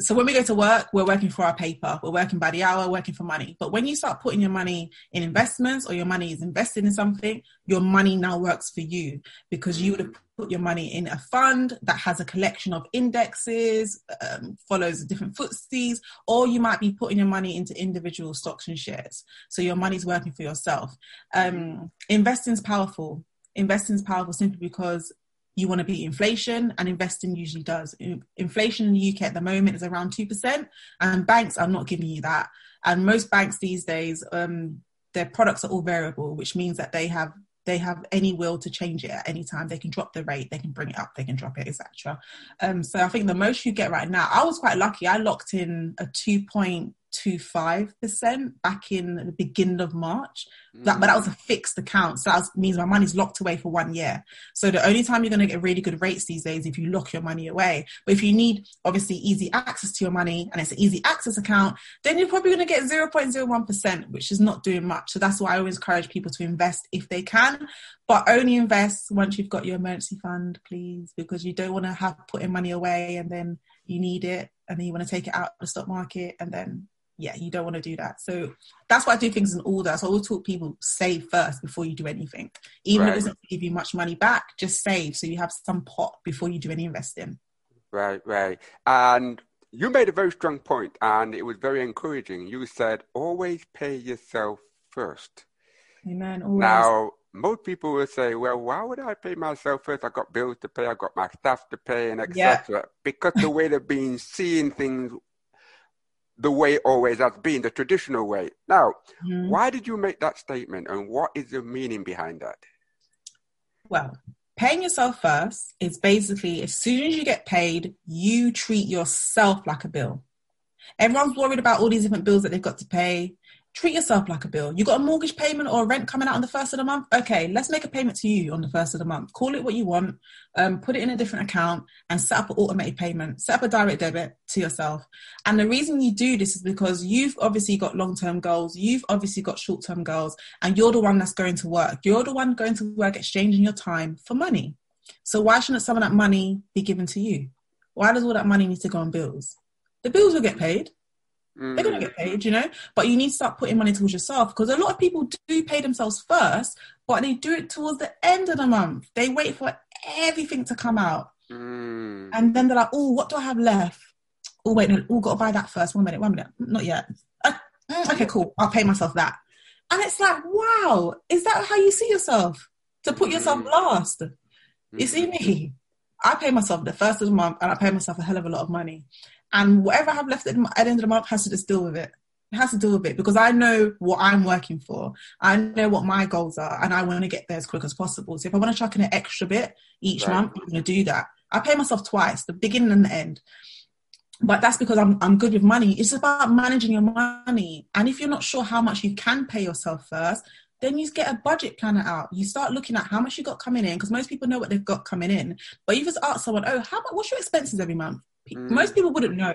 so when we go to work, we're working for our paper, we're working by the hour, working for money. But when you start putting your money in investments or your money is invested in something, your money now works for you because you would have put your money in a fund that has a collection of indexes, um, follows different FTSEs, or you might be putting your money into individual stocks and shares. So your money's working for yourself. Um, investing is powerful. Investing is powerful simply because you want to beat inflation, and investing usually does. Inflation in the UK at the moment is around 2%, and banks are not giving you that. And most banks these days, um, their products are all variable, which means that they have they have any will to change it at any time. They can drop the rate, they can bring it up, they can drop it, etc. Um, so I think the most you get right now, I was quite lucky. I locked in a two point 2.5% back in the beginning of March. That, but that mm. was a fixed account. So that was, means my money's locked away for one year. So the only time you're going to get really good rates these days if you lock your money away. But if you need obviously easy access to your money and it's an easy access account, then you're probably going to get 0.01%, which is not doing much. So that's why I always encourage people to invest if they can, but only invest once you've got your emergency fund, please, because you don't want to have putting money away and then you need it and then you want to take it out of the stock market and then yeah, you don't want to do that. So that's why I do things in order. So I always talk people save first before you do anything. Even right. if it doesn't give you much money back, just save so you have some pot before you do any investing. Right, right. And you made a very strong point and it was very encouraging. You said always pay yourself first. Amen. Always. Now most people will say, well, why would I pay myself first? I got bills to pay, I got my staff to pay, and etc. Yeah. Because the way they've been seeing things the way always has been, the traditional way. Now, mm-hmm. why did you make that statement and what is the meaning behind that? Well, paying yourself first is basically as soon as you get paid, you treat yourself like a bill. Everyone's worried about all these different bills that they've got to pay treat yourself like a bill. You got a mortgage payment or a rent coming out on the first of the month. Okay, let's make a payment to you on the first of the month. Call it what you want. Um, put it in a different account and set up an automated payment. Set up a direct debit to yourself. And the reason you do this is because you've obviously got long term goals. You've obviously got short term goals, and you're the one that's going to work. You're the one going to work exchanging your time for money. So why shouldn't some of that money be given to you? Why does all that money need to go on bills? The bills will get paid Mm. They're going to get paid, you know, but you need to start putting money towards yourself because a lot of people do pay themselves first, but they do it towards the end of the month. They wait for everything to come out. Mm. And then they're like, oh, what do I have left? Oh, wait, no, oh, got to buy that first. One minute, one minute. Not yet. Uh, mm, okay, cool. I'll pay myself that. And it's like, wow, is that how you see yourself? To put yourself mm. last. You see mm. me? I pay myself the first of the month and I pay myself a hell of a lot of money. And whatever I have left at the end of the month has to just deal with it. It has to deal with it because I know what I'm working for. I know what my goals are, and I want to get there as quick as possible. So if I want to chuck in an extra bit each right. month, I'm going to do that. I pay myself twice, the beginning and the end. But that's because I'm I'm good with money. It's about managing your money. And if you're not sure how much you can pay yourself first, then you get a budget planner out. You start looking at how much you got coming in because most people know what they've got coming in. But you just ask someone, "Oh, how much? What's your expenses every month?" Mm. Most people wouldn't know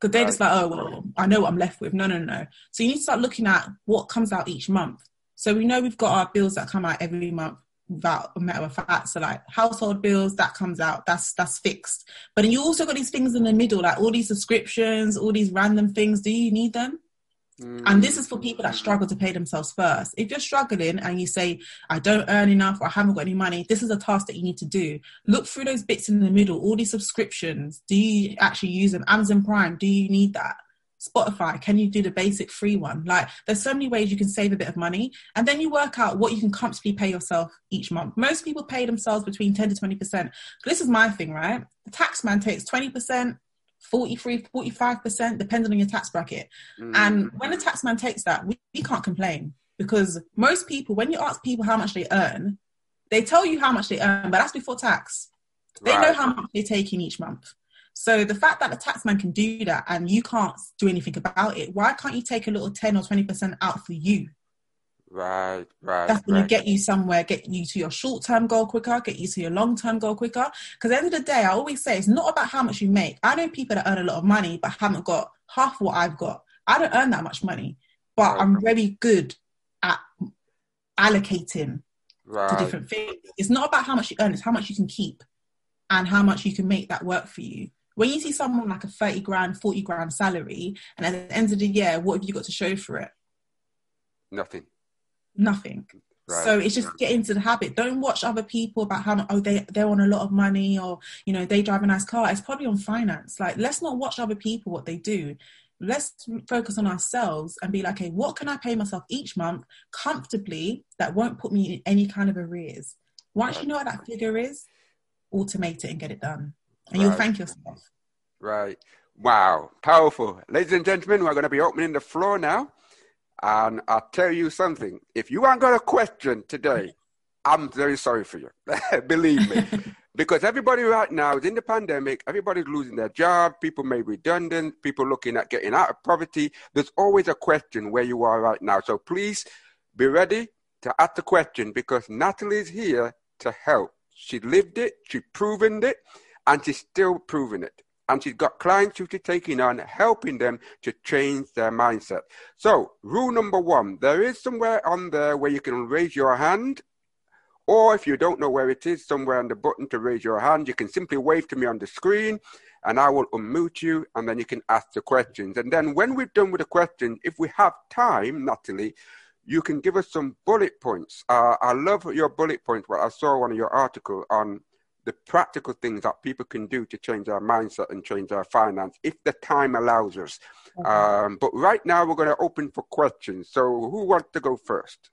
because they're just like, oh, well, I know what I'm left with. No, no, no. So you need to start looking at what comes out each month. So we know we've got our bills that come out every month without a matter of fact. So like household bills, that comes out, that's that's fixed. But then you also got these things in the middle, like all these subscriptions, all these random things. Do you need them? Mm. And this is for people that struggle to pay themselves first. If you're struggling and you say, I don't earn enough or I haven't got any money, this is a task that you need to do. Look through those bits in the middle, all these subscriptions. Do you actually use them? Amazon Prime, do you need that? Spotify, can you do the basic free one? Like, there's so many ways you can save a bit of money, and then you work out what you can comfortably pay yourself each month. Most people pay themselves between 10 to 20%. This is my thing, right? The tax man takes 20%, 43, 45%, depending on your tax bracket. Mm. And when the tax man takes that, we, we can't complain because most people, when you ask people how much they earn, they tell you how much they earn, but that's before tax. They right. know how much they're taking each month. So the fact that the taxman can do that and you can't do anything about it, why can't you take a little 10 or 20% out for you? Right, right. That's going right. to get you somewhere, get you to your short term goal quicker, get you to your long term goal quicker. Because at the end of the day, I always say it's not about how much you make. I know people that earn a lot of money but haven't got half what I've got. I don't earn that much money, but right. I'm very good at allocating right. to different things. It's not about how much you earn, it's how much you can keep and how much you can make that work for you when you see someone like a 30 grand 40 grand salary and at the end of the year what have you got to show for it nothing nothing right. so it's just get into the habit don't watch other people about how oh they they're on a lot of money or you know they drive a nice car it's probably on finance like let's not watch other people what they do let's focus on ourselves and be like okay what can i pay myself each month comfortably that won't put me in any kind of arrears once right. you know what that figure is automate it and get it done and right. you'll thank yourself. Right. Wow. Powerful. Ladies and gentlemen, we're going to be opening the floor now. And I'll tell you something. If you aren't got a question today, I'm very sorry for you. Believe me. because everybody right now is in the pandemic, everybody's losing their job, people made redundant, people looking at getting out of poverty. There's always a question where you are right now. So please be ready to ask the question because Natalie's here to help. She lived it, she proven it, and she's still proving it. And she's got clients who she's taking on, helping them to change their mindset. So, rule number one there is somewhere on there where you can raise your hand. Or if you don't know where it is, somewhere on the button to raise your hand, you can simply wave to me on the screen and I will unmute you and then you can ask the questions. And then when we're done with the questions, if we have time, Natalie, you can give us some bullet points. Uh, I love your bullet points. Well, I saw one of your article on the practical things that people can do to change our mindset and change our finance if the time allows us. Okay. Um, but right now, we're going to open for questions. So, who wants to go first?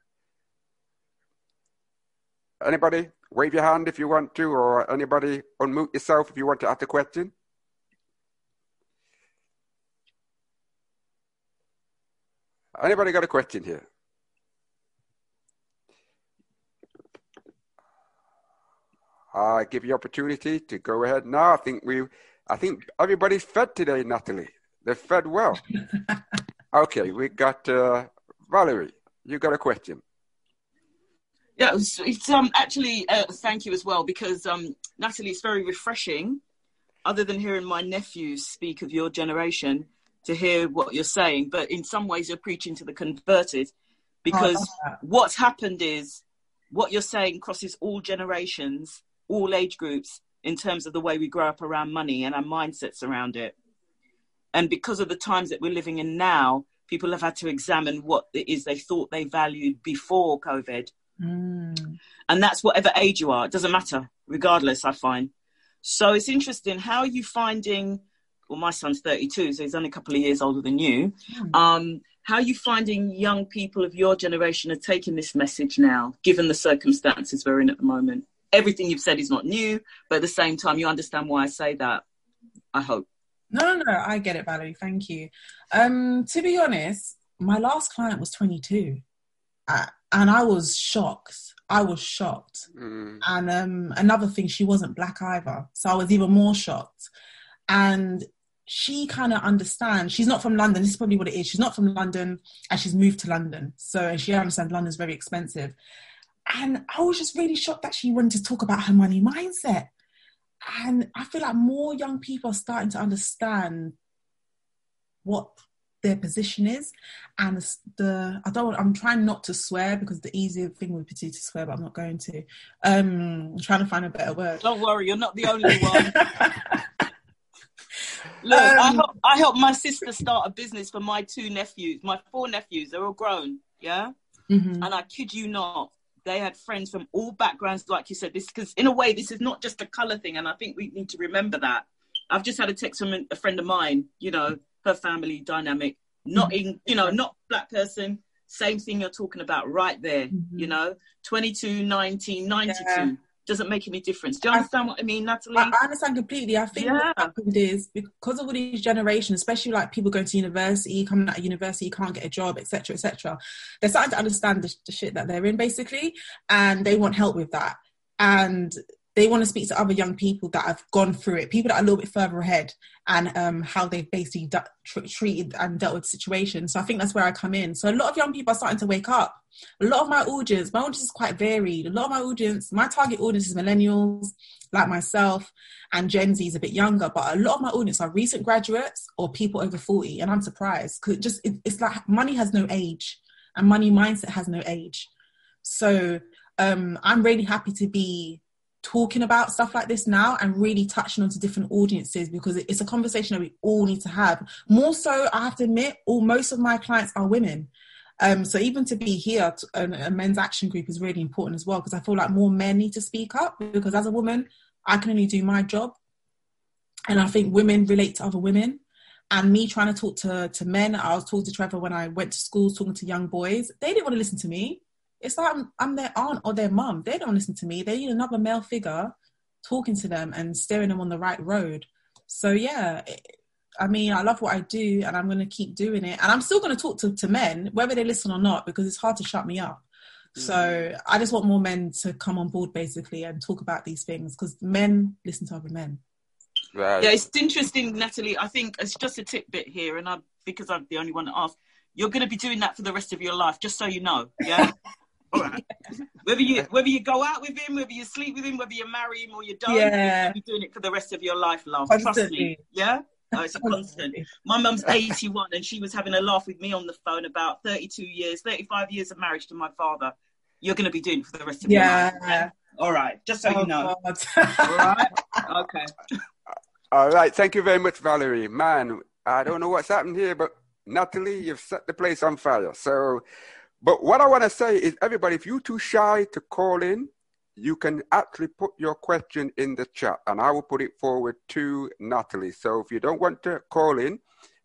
Anybody? Wave your hand if you want to, or anybody unmute yourself if you want to ask a question. Anybody got a question here? I give you opportunity to go ahead now. I think we, I think everybody's fed today, Natalie. They're fed well. okay, we got uh, Valerie. You got a question? Yeah, it's, it's um actually uh, thank you as well because um Natalie, it's very refreshing. Other than hearing my nephews speak of your generation, to hear what you're saying, but in some ways you're preaching to the converted because oh, what's happened is what you're saying crosses all generations all age groups in terms of the way we grow up around money and our mindsets around it. And because of the times that we're living in now, people have had to examine what it is they thought they valued before COVID. Mm. And that's whatever age you are, it doesn't matter, regardless, I find. So it's interesting. How are you finding? Well, my son's 32, so he's only a couple of years older than you. Mm. Um, how are you finding young people of your generation are taking this message now, given the circumstances we're in at the moment? Everything you've said is not new, but at the same time, you understand why I say that. I hope. No, no, no, I get it, Valerie. Thank you. Um, to be honest, my last client was 22, uh, and I was shocked. I was shocked. Mm. And um, another thing, she wasn't black either, so I was even more shocked. And she kind of understands. She's not from London. This is probably what it is. She's not from London, and she's moved to London, so she understands London's very expensive. And I was just really shocked that she wanted to talk about her money mindset. And I feel like more young people are starting to understand what their position is and the i don't i'm trying not to swear because the easier thing would be to swear but i'm not going to um i'm trying to find a better word don't worry you're not the only one Look, um, I, help, I helped my sister start a business for my two nephews, my four nephews. They're all grown, yeah. Mm-hmm. And I kid you not, they had friends from all backgrounds, like you said. This because in a way, this is not just a color thing, and I think we need to remember that. I've just had a text from a friend of mine. You know, her family dynamic, not in, you know, not black person. Same thing you're talking about right there. Mm-hmm. You know, 22, 19, 92. Yeah doesn't make any difference. Do you understand I, what I mean, Natalie? I, I understand completely. I think yeah. what happened is because of all these generations, especially like people going to university, coming out of university, you can't get a job, etc., etc. They're starting to understand the, the shit that they're in, basically, and they want help with that. And they want to speak to other young people that have gone through it, people that are a little bit further ahead, and um, how they've basically d- tr- treated and dealt with situations. So I think that's where I come in. So a lot of young people are starting to wake up. A lot of my audience, my audience is quite varied. A lot of my audience, my target audience is millennials, like myself, and Gen Z is a bit younger. But a lot of my audience are recent graduates or people over forty, and I'm surprised because just it, it's like money has no age, and money mindset has no age. So um, I'm really happy to be talking about stuff like this now and really touching onto different audiences because it's a conversation that we all need to have. More so, I have to admit, all most of my clients are women. Um, so even to be here, to, a, a men's action group is really important as well because I feel like more men need to speak up because as a woman, I can only do my job, and I think women relate to other women. And me trying to talk to to men, I was talking to Trevor when I went to school, talking to young boys. They didn't want to listen to me it's like I'm, I'm their aunt or their mum. They don't listen to me. They need another male figure talking to them and steering them on the right road. So yeah, I mean, I love what I do, and I'm going to keep doing it. And I'm still going to talk to, to men, whether they listen or not, because it's hard to shut me up. Mm-hmm. So I just want more men to come on board, basically, and talk about these things because men listen to other men. Right. Yeah, it's interesting, Natalie. I think it's just a tidbit here, and I because I'm the only one that asked. You're going to be doing that for the rest of your life, just so you know. Yeah. All right. whether you whether you go out with him, whether you sleep with him, whether you marry him or you don't, yeah. you'll be doing it for the rest of your life, love. Constantly. Trust me. Yeah. Oh, it's a constant. My mum's 81 and she was having a laugh with me on the phone about 32 years, 35 years of marriage to my father. You're going to be doing it for the rest of yeah. your life. Yeah. All right. Just so oh, you know. All right. Okay. All right. Thank you very much, Valerie. Man, I don't know what's happened here, but Natalie, you've set the place on fire. So but what I want to say is, everybody, if you're too shy to call in, you can actually put your question in the chat and I will put it forward to Natalie. So if you don't want to call in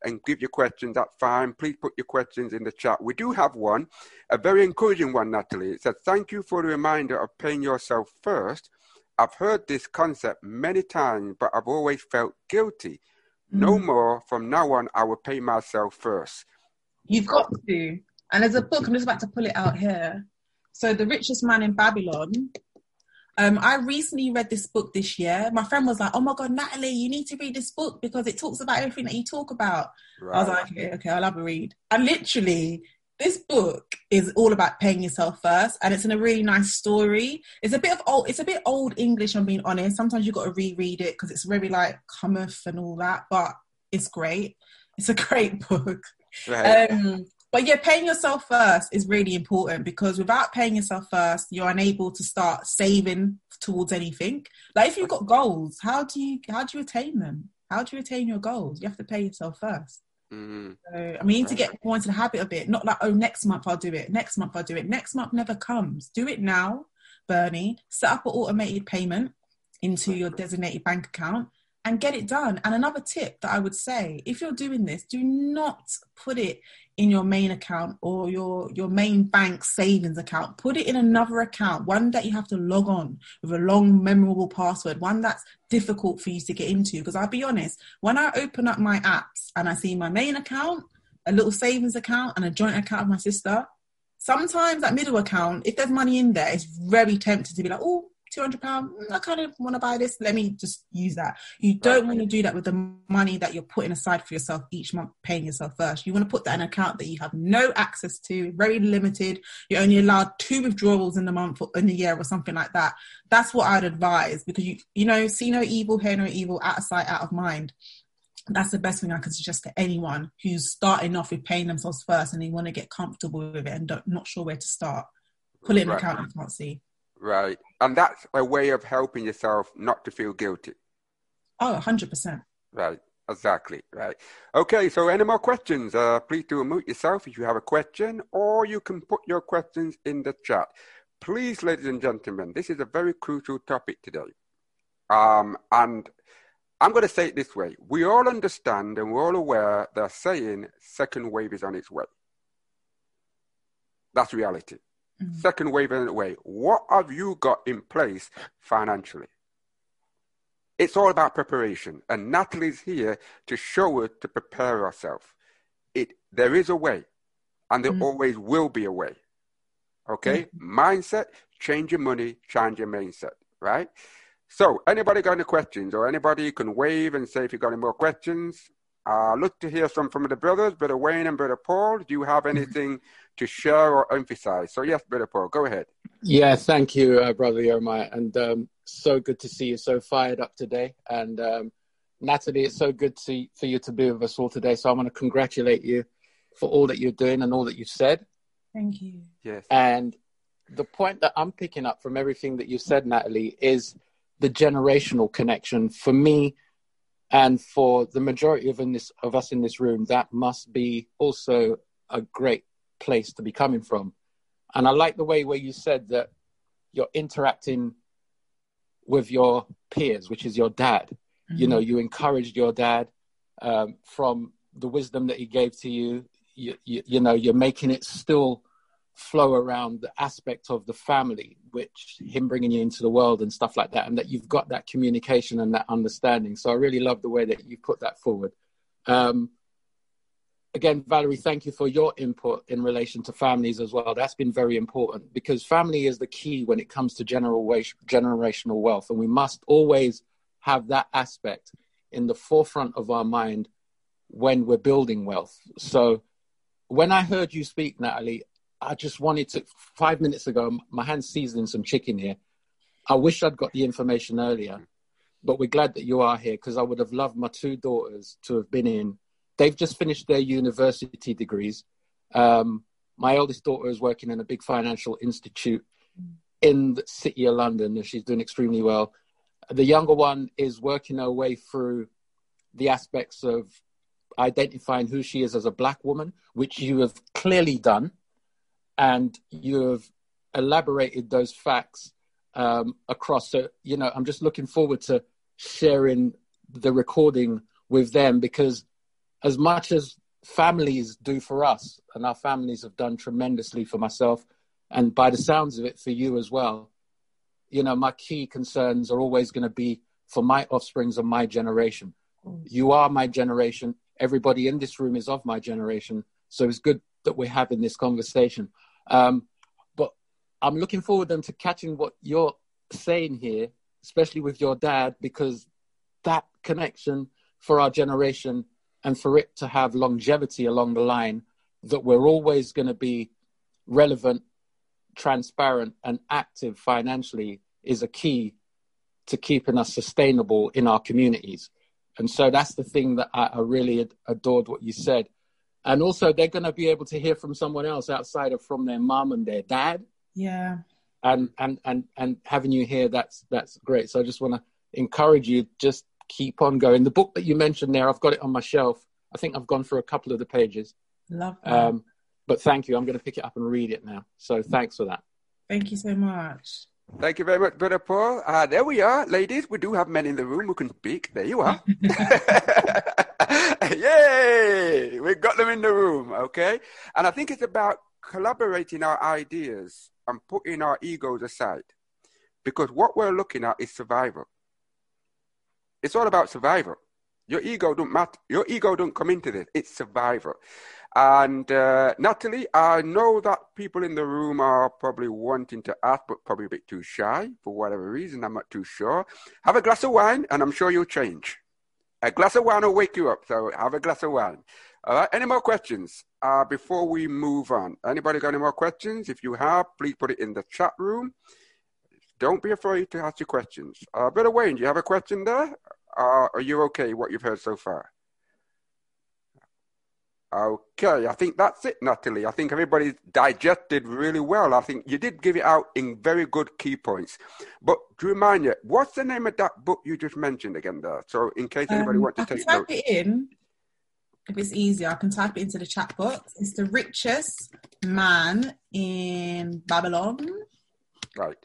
and give your questions, that's fine. Please put your questions in the chat. We do have one, a very encouraging one, Natalie. It says, Thank you for the reminder of paying yourself first. I've heard this concept many times, but I've always felt guilty. No mm. more. From now on, I will pay myself first. You've got to. And there's a book, I'm just about to pull it out here. So, The Richest Man in Babylon. Um, I recently read this book this year. My friend was like, "Oh my god, Natalie, you need to read this book because it talks about everything that you talk about." Right. I was like, okay, "Okay, I'll have a read." And literally, this book is all about paying yourself first, and it's in a really nice story. It's a bit of old, it's a bit old English. I'm being honest. Sometimes you have got to reread it because it's really like cometh and all that, but it's great. It's a great book. Right. Um, but yeah, paying yourself first is really important because without paying yourself first, you're unable to start saving towards anything. Like if you've got goals, how do you how do you attain them? How do you attain your goals? You have to pay yourself 1st mm-hmm. So, I mean, you need to get more into the habit of it. Not like, oh, next month I'll do it. Next month I'll do it. Next month never comes. Do it now, Bernie. Set up an automated payment into your designated bank account and get it done. And another tip that I would say, if you're doing this, do not put it in your main account or your your main bank savings account put it in another account one that you have to log on with a long memorable password one that's difficult for you to get into because i'll be honest when i open up my apps and i see my main account a little savings account and a joint account with my sister sometimes that middle account if there's money in there it's very tempted to be like oh 200 pound mm, i kind of want to buy this let me just use that you don't want to do that with the money that you're putting aside for yourself each month paying yourself first you want to put that in an account that you have no access to very limited you're only allowed two withdrawals in the month or in a year or something like that that's what i'd advise because you you know see no evil hear no evil out of sight out of mind that's the best thing I can suggest to anyone who's starting off with paying themselves first and they want to get comfortable with it and not sure where to start. Pull it in right. account you can't see. Right. And that's a way of helping yourself not to feel guilty. Oh, 100%. Right. Exactly, right. Okay, so any more questions? Uh, please do unmute yourself if you have a question, or you can put your questions in the chat. Please, ladies and gentlemen, this is a very crucial topic today. Um, and I'm going to say it this way. We all understand and we're all aware they're saying second wave is on its way. That's reality. Mm-hmm. Second wave is on way. What have you got in place financially? It's all about preparation, and Natalie's here to show us to prepare ourselves. It there is a way, and there mm-hmm. always will be a way. Okay, mm-hmm. mindset, change your money, change your mindset. Right. So, anybody got any questions, or anybody can wave and say if you got any more questions. Uh, look to hear some from the brothers, Brother Wayne and Brother Paul. Do you have mm-hmm. anything to share or emphasize? So, yes, Brother Paul, go ahead. Yeah, thank you, uh, Brother Jeremiah. And um, so good to see you so fired up today. And um, Natalie, it's so good to, for you to be with us all today. So I want to congratulate you for all that you're doing and all that you've said. Thank you. Yes. And the point that I'm picking up from everything that you said, Natalie, is the generational connection for me and for the majority of, this, of us in this room. That must be also a great place to be coming from. And I like the way where you said that you're interacting with your peers, which is your dad. Mm-hmm. You know, you encouraged your dad um, from the wisdom that he gave to you. You, you. you know, you're making it still flow around the aspect of the family, which him bringing you into the world and stuff like that, and that you've got that communication and that understanding. So I really love the way that you put that forward. Um, again, Valerie, thank you for your input in relation to families as well. That's been very important because family is the key when it comes to general generational wealth. And we must always have that aspect in the forefront of our mind when we're building wealth. So when I heard you speak, Natalie, I just wanted to, five minutes ago, my hand's seasoning some chicken here. I wish I'd got the information earlier, but we're glad that you are here because I would have loved my two daughters to have been in they've just finished their university degrees. Um, my eldest daughter is working in a big financial institute in the city of London, and she's doing extremely well. The younger one is working her way through the aspects of identifying who she is as a black woman, which you have clearly done, and you have elaborated those facts um, across. So, you know, I'm just looking forward to sharing the recording with them because as much as families do for us, and our families have done tremendously for myself, and by the sounds of it, for you as well. You know, my key concerns are always going to be for my offsprings and my generation. You are my generation. Everybody in this room is of my generation. So it's good that we're having this conversation. Um, but I'm looking forward then to catching what you're saying here, especially with your dad, because that connection for our generation and for it to have longevity along the line that we're always going to be relevant transparent and active financially is a key to keeping us sustainable in our communities and so that's the thing that i, I really adored what you said and also they're going to be able to hear from someone else outside of from their mom and their dad yeah and and and and having you here that's that's great so i just want to encourage you just keep on going. The book that you mentioned there, I've got it on my shelf. I think I've gone through a couple of the pages. Love that. Um, but thank you. I'm going to pick it up and read it now. So thanks for that. Thank you so much. Thank you very much, Brother Paul. Uh, there we are, ladies. We do have men in the room who can speak. There you are. Yay! We got them in the room, okay? And I think it's about collaborating our ideas and putting our egos aside. Because what we're looking at is survival. It's all about survival. Your ego don't matter. Your ego don't come into this. It's survival. And uh, Natalie, I know that people in the room are probably wanting to ask, but probably a bit too shy for whatever reason. I'm not too sure. Have a glass of wine, and I'm sure you'll change. A glass of wine will wake you up. So have a glass of wine. All right. Any more questions uh, before we move on? Anybody got any more questions? If you have, please put it in the chat room. Don't be afraid to ask your questions. Uh, Brother Wayne, do you have a question there? Uh, are you okay what you've heard so far? Okay, I think that's it, Natalie. I think everybody's digested really well. I think you did give it out in very good key points. But to remind you, what's the name of that book you just mentioned again there? So in case anybody Um, wants to I can take type notes. it in. If it's easier, I can type it into the chat box. It's the richest man in Babylon Right.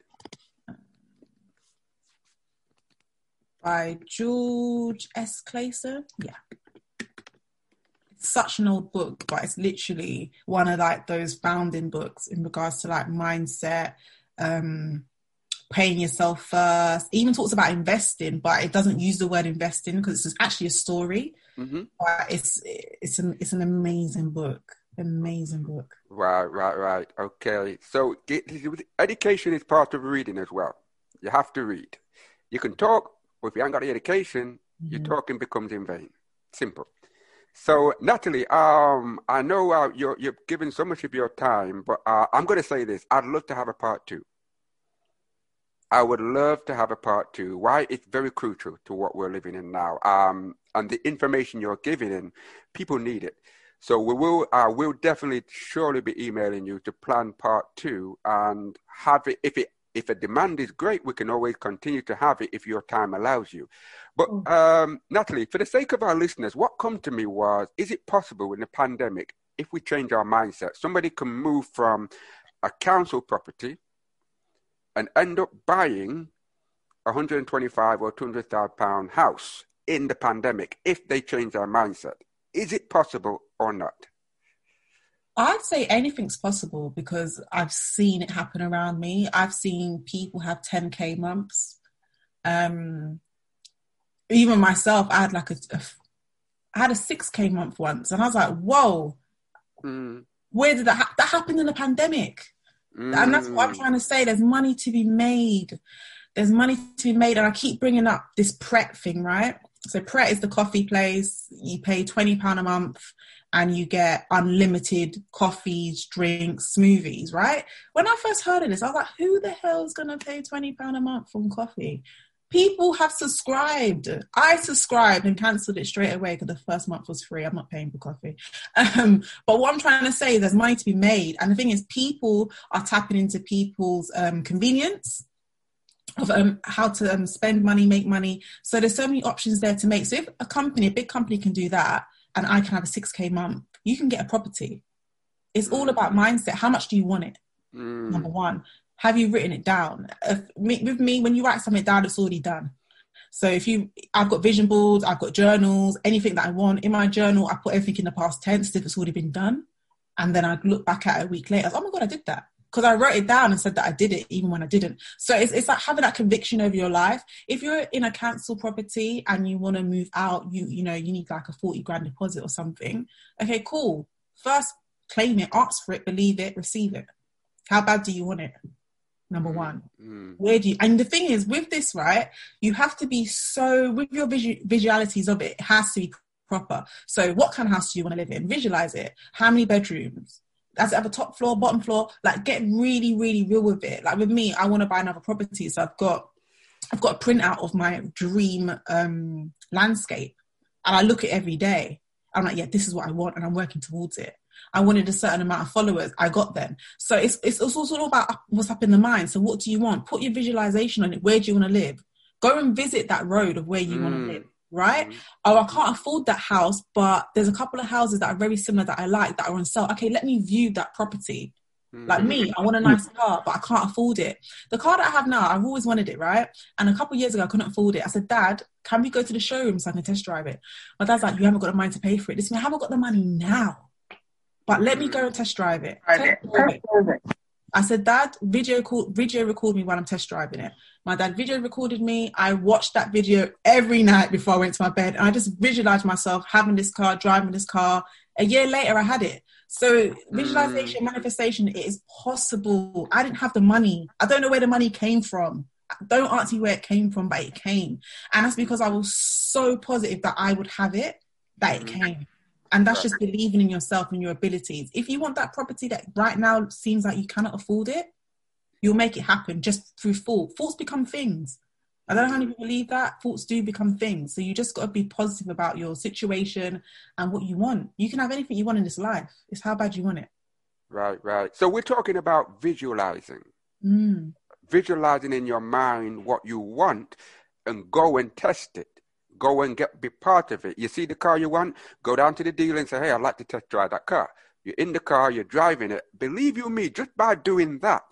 by George S. Clason. Yeah. Such an old book, but it's literally one of like those founding books in regards to like mindset, um, paying yourself first. It even talks about investing, but it doesn't use the word investing because it's actually a story. hmm But it's it's an it's an amazing book. Amazing book. Right, right, right. Okay. So education is part of reading as well. You have to read. You can talk, but if you haven't got the education, your Mhm. talking becomes in vain. Simple. So Natalie, um, I know uh, you're you're giving so much of your time, but uh, I'm going to say this: I'd love to have a part two. I would love to have a part two. Why? It's very crucial to what we're living in now. Um, and the information you're giving in, people need it. So we will, uh, we'll definitely, surely be emailing you to plan part two and have it. If it, if a demand is great, we can always continue to have it if your time allows you. But Mm. um, Natalie, for the sake of our listeners, what come to me was: Is it possible in the pandemic, if we change our mindset, somebody can move from a council property and end up buying a 125 or 200,000 pound house in the pandemic if they change their mindset. Is it possible or not? I'd say anything's possible because I've seen it happen around me. I've seen people have 10k months. Um, even myself, I had like a, a I had a 6k month once, and I was like, "Whoa, Mm, where did that ha- that happened in the pandemic?" And that's what I'm mm, trying to say. There's money to be made. There's money to be made, and I keep bringing up this Pret thing, right? So Pret is the coffee place. You pay twenty pound a month, and you get unlimited coffees, drinks, smoothies, right? When I first heard of this, I was like, "Who the hell is gonna pay twenty pound a month for coffee?" People have subscribed. I subscribed and cancelled it straight away because the first month was free. I'm not paying for coffee. Um, but what I'm trying to say is there's money to be made. And the thing is, people are tapping into people's um, convenience of um, how to um, spend money, make money. So there's so many options there to make. So if a company, a big company can do that and I can have a 6K month, you can get a property. It's all about mindset. How much do you want it? mm, Number one, have you written it down? If, me, with me, when you write something down, it's already done. So if you, I've got vision boards, I've got journals, anything that I want in my journal, I put everything in the past tense if it's already been done, and then I look back at it a week later. Oh my god, I did that because I wrote it down and said that I did it even when I didn't. So it's it's like having that conviction over your life. If you're in a council property and you want to move out, you you know you need like a forty grand deposit or something. Okay, cool. First, claim it, ask for it, believe it, receive it. How bad do you want it? Number one mm, where do you and the thing is with this right you have to be so with your visu- visualities of it it has to be proper so what kind of house do you want to live in visualize it how many bedrooms does it have a top floor bottom floor like get really really real with it like with me i want to buy another property so i've got i've got a printout of my dream um landscape and i look at it every day i'm like yeah this is what i want and i'm working towards it I wanted a certain amount of followers. I got them. So it's it's also all about what's up in the mind. So what do you want? Put your visualization on it. Where do you want to live? Go and visit that road of where you want Mm. to live. Right? mm, Oh, I mm-hmm. can't afford that house, but there's a couple of houses that are very similar that I like that are on sale. Okay, let me view that property. Like me, mm-hmm. I want a nice car, but I can't afford it. The car that I have now, I've always wanted it, right? And a couple of years ago, I couldn't afford it. I said, Dad, can we go to the showroom so I can test drive it? My dad's like, You haven't got the money to pay for it. This Listen, I haven't got the money now, but let me go and test drive it. Test drive it. I said, Dad, video call, video record me while I'm test driving it. My dad video recorded me. I watched that video every night before I went to my bed. And I just visualized myself having this car, driving this car. A year later, I had it. So visualization, mm. manifestation, it is possible. I didn't have the money. I don't know where the money came from. Don't ask me where it came from, but it came. And that's because I was so positive that I would have it, that it mm. came. And that's just believing in yourself and your abilities. If you want that property that right now seems like you cannot afford it, you'll make it happen just through thought. Thoughts become things. I don't know how many people believe that. Thoughts do become things. So you just got to be positive about your situation and what you want. You can have anything you want in this life. It's how bad you want it. Right, right. So we're talking about visualizing. Mm. Visualizing in your mind what you want and go and test it. Go and get be part of it. You see the car you want, go down to the dealer and say, Hey, I'd like to test drive that car. You're in the car, you're driving it. Believe you me, just by doing that,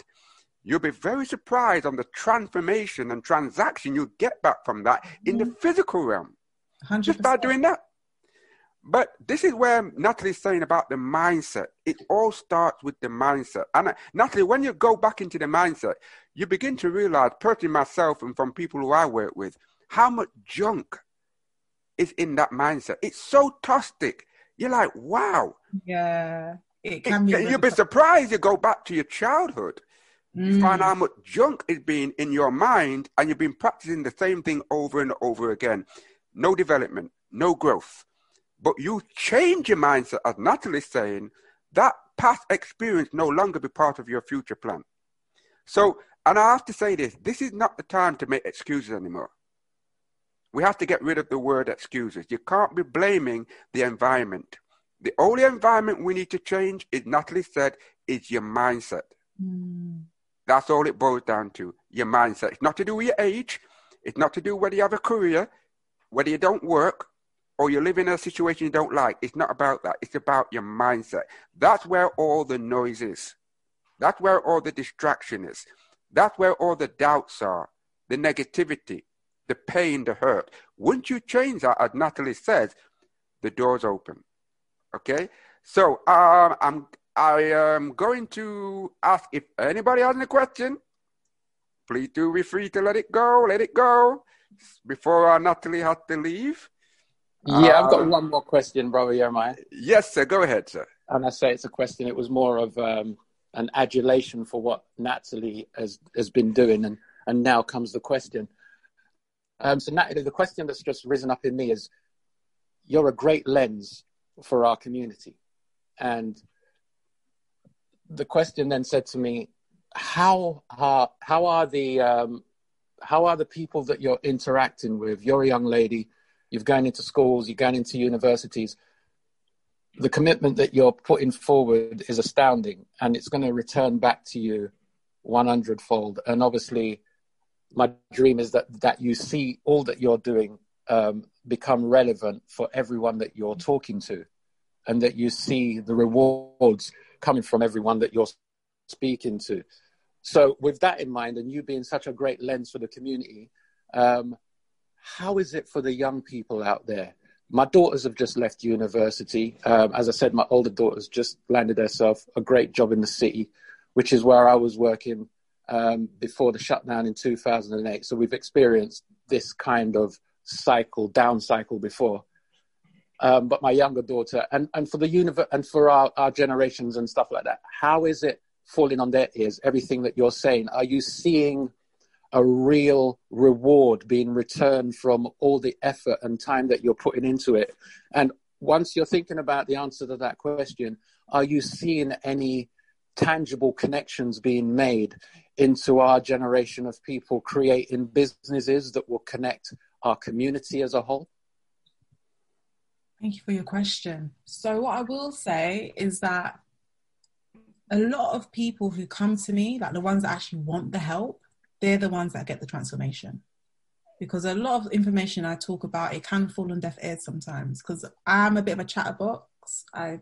you'll be very surprised on the transformation and transaction you get back from that in the Mm. physical realm. 100%. Just by doing that. But this is where Natalie's saying about the mindset. It all starts with the mindset. And uh, Natalie, when you go back into the mindset, you begin to realize, personally myself and from people who I work with, how much junk is in that mindset. It's so toxic. You're like, wow. Yeah. It It- can be. you'll be surprised you go back to your childhood. You find Mm. how much junk is being in your mind and you've been practicing the same thing over and over again. No development, no growth. But you change your mindset, as Natalie's saying, that past experience no longer be part of your future plan. So, and I have to say this, this is not the time to make excuses anymore. We have to get rid of the word excuses. You can't be blaming the environment. The only environment we need to change, is Natalie said, is your mindset. Mm. That's all it boils down to. Your mindset. It's not to do with your age. It's not to do with whether you have a career, whether you don't work, or you live in a situation you don't like. It's not about that. It's about your mindset. That's where all the noise is. That's where all the distraction is. That's where all the doubts are, the negativity, the pain, the hurt. Once you change that, as Natalie says, the door's open. Okay? So um, I'm I am going to ask if anybody has any question. Please do be free to let it go. Let it go before uh, Natalie has to leave. Yeah, I've got Uh, one more question, brother Jeremiah. Yes, sir. Go ahead, sir. And I say it's a question. It was more of um, an adulation for what Natalie has has been doing, and and now comes the question. Um, so Natalie, the question that's just risen up in me is, you're a great lens for our community, and the question then said to me, how are how are the um, how are the people that you're interacting with? You're a young lady. You've gone into schools. you've gone into universities the commitment that you're putting forward is astounding and it's going to return back to you 100 fold and obviously my dream is that that you see all that you're doing um, become relevant for everyone that you're talking to and that you see the rewards coming from everyone that you're speaking to so with that in mind and you being such a great lens for the community um, how is it for the young people out there my daughters have just left university. Um, as I said, my older daughter's just landed herself a great job in the city, which is where I was working um, before the shutdown in 2008. So we've experienced this kind of cycle, down cycle before. Um, but my younger daughter, and, and for the universe, and for our, our generations and stuff like that, how is it falling on their ears? Everything that you're saying, are you seeing a real reward being returned from all the effort and time that you're putting into it? And once you're thinking about the answer to that question, are you seeing any tangible connections being made into our generation of people creating businesses that will connect our community as a whole? Thank you for your question. So, what I will say is that a lot of people who come to me, like the ones that actually want the help, they're the ones that get the transformation. Because a lot of information I talk about, it can fall on deaf ears sometimes. Because I'm a bit of a chatterbox. I,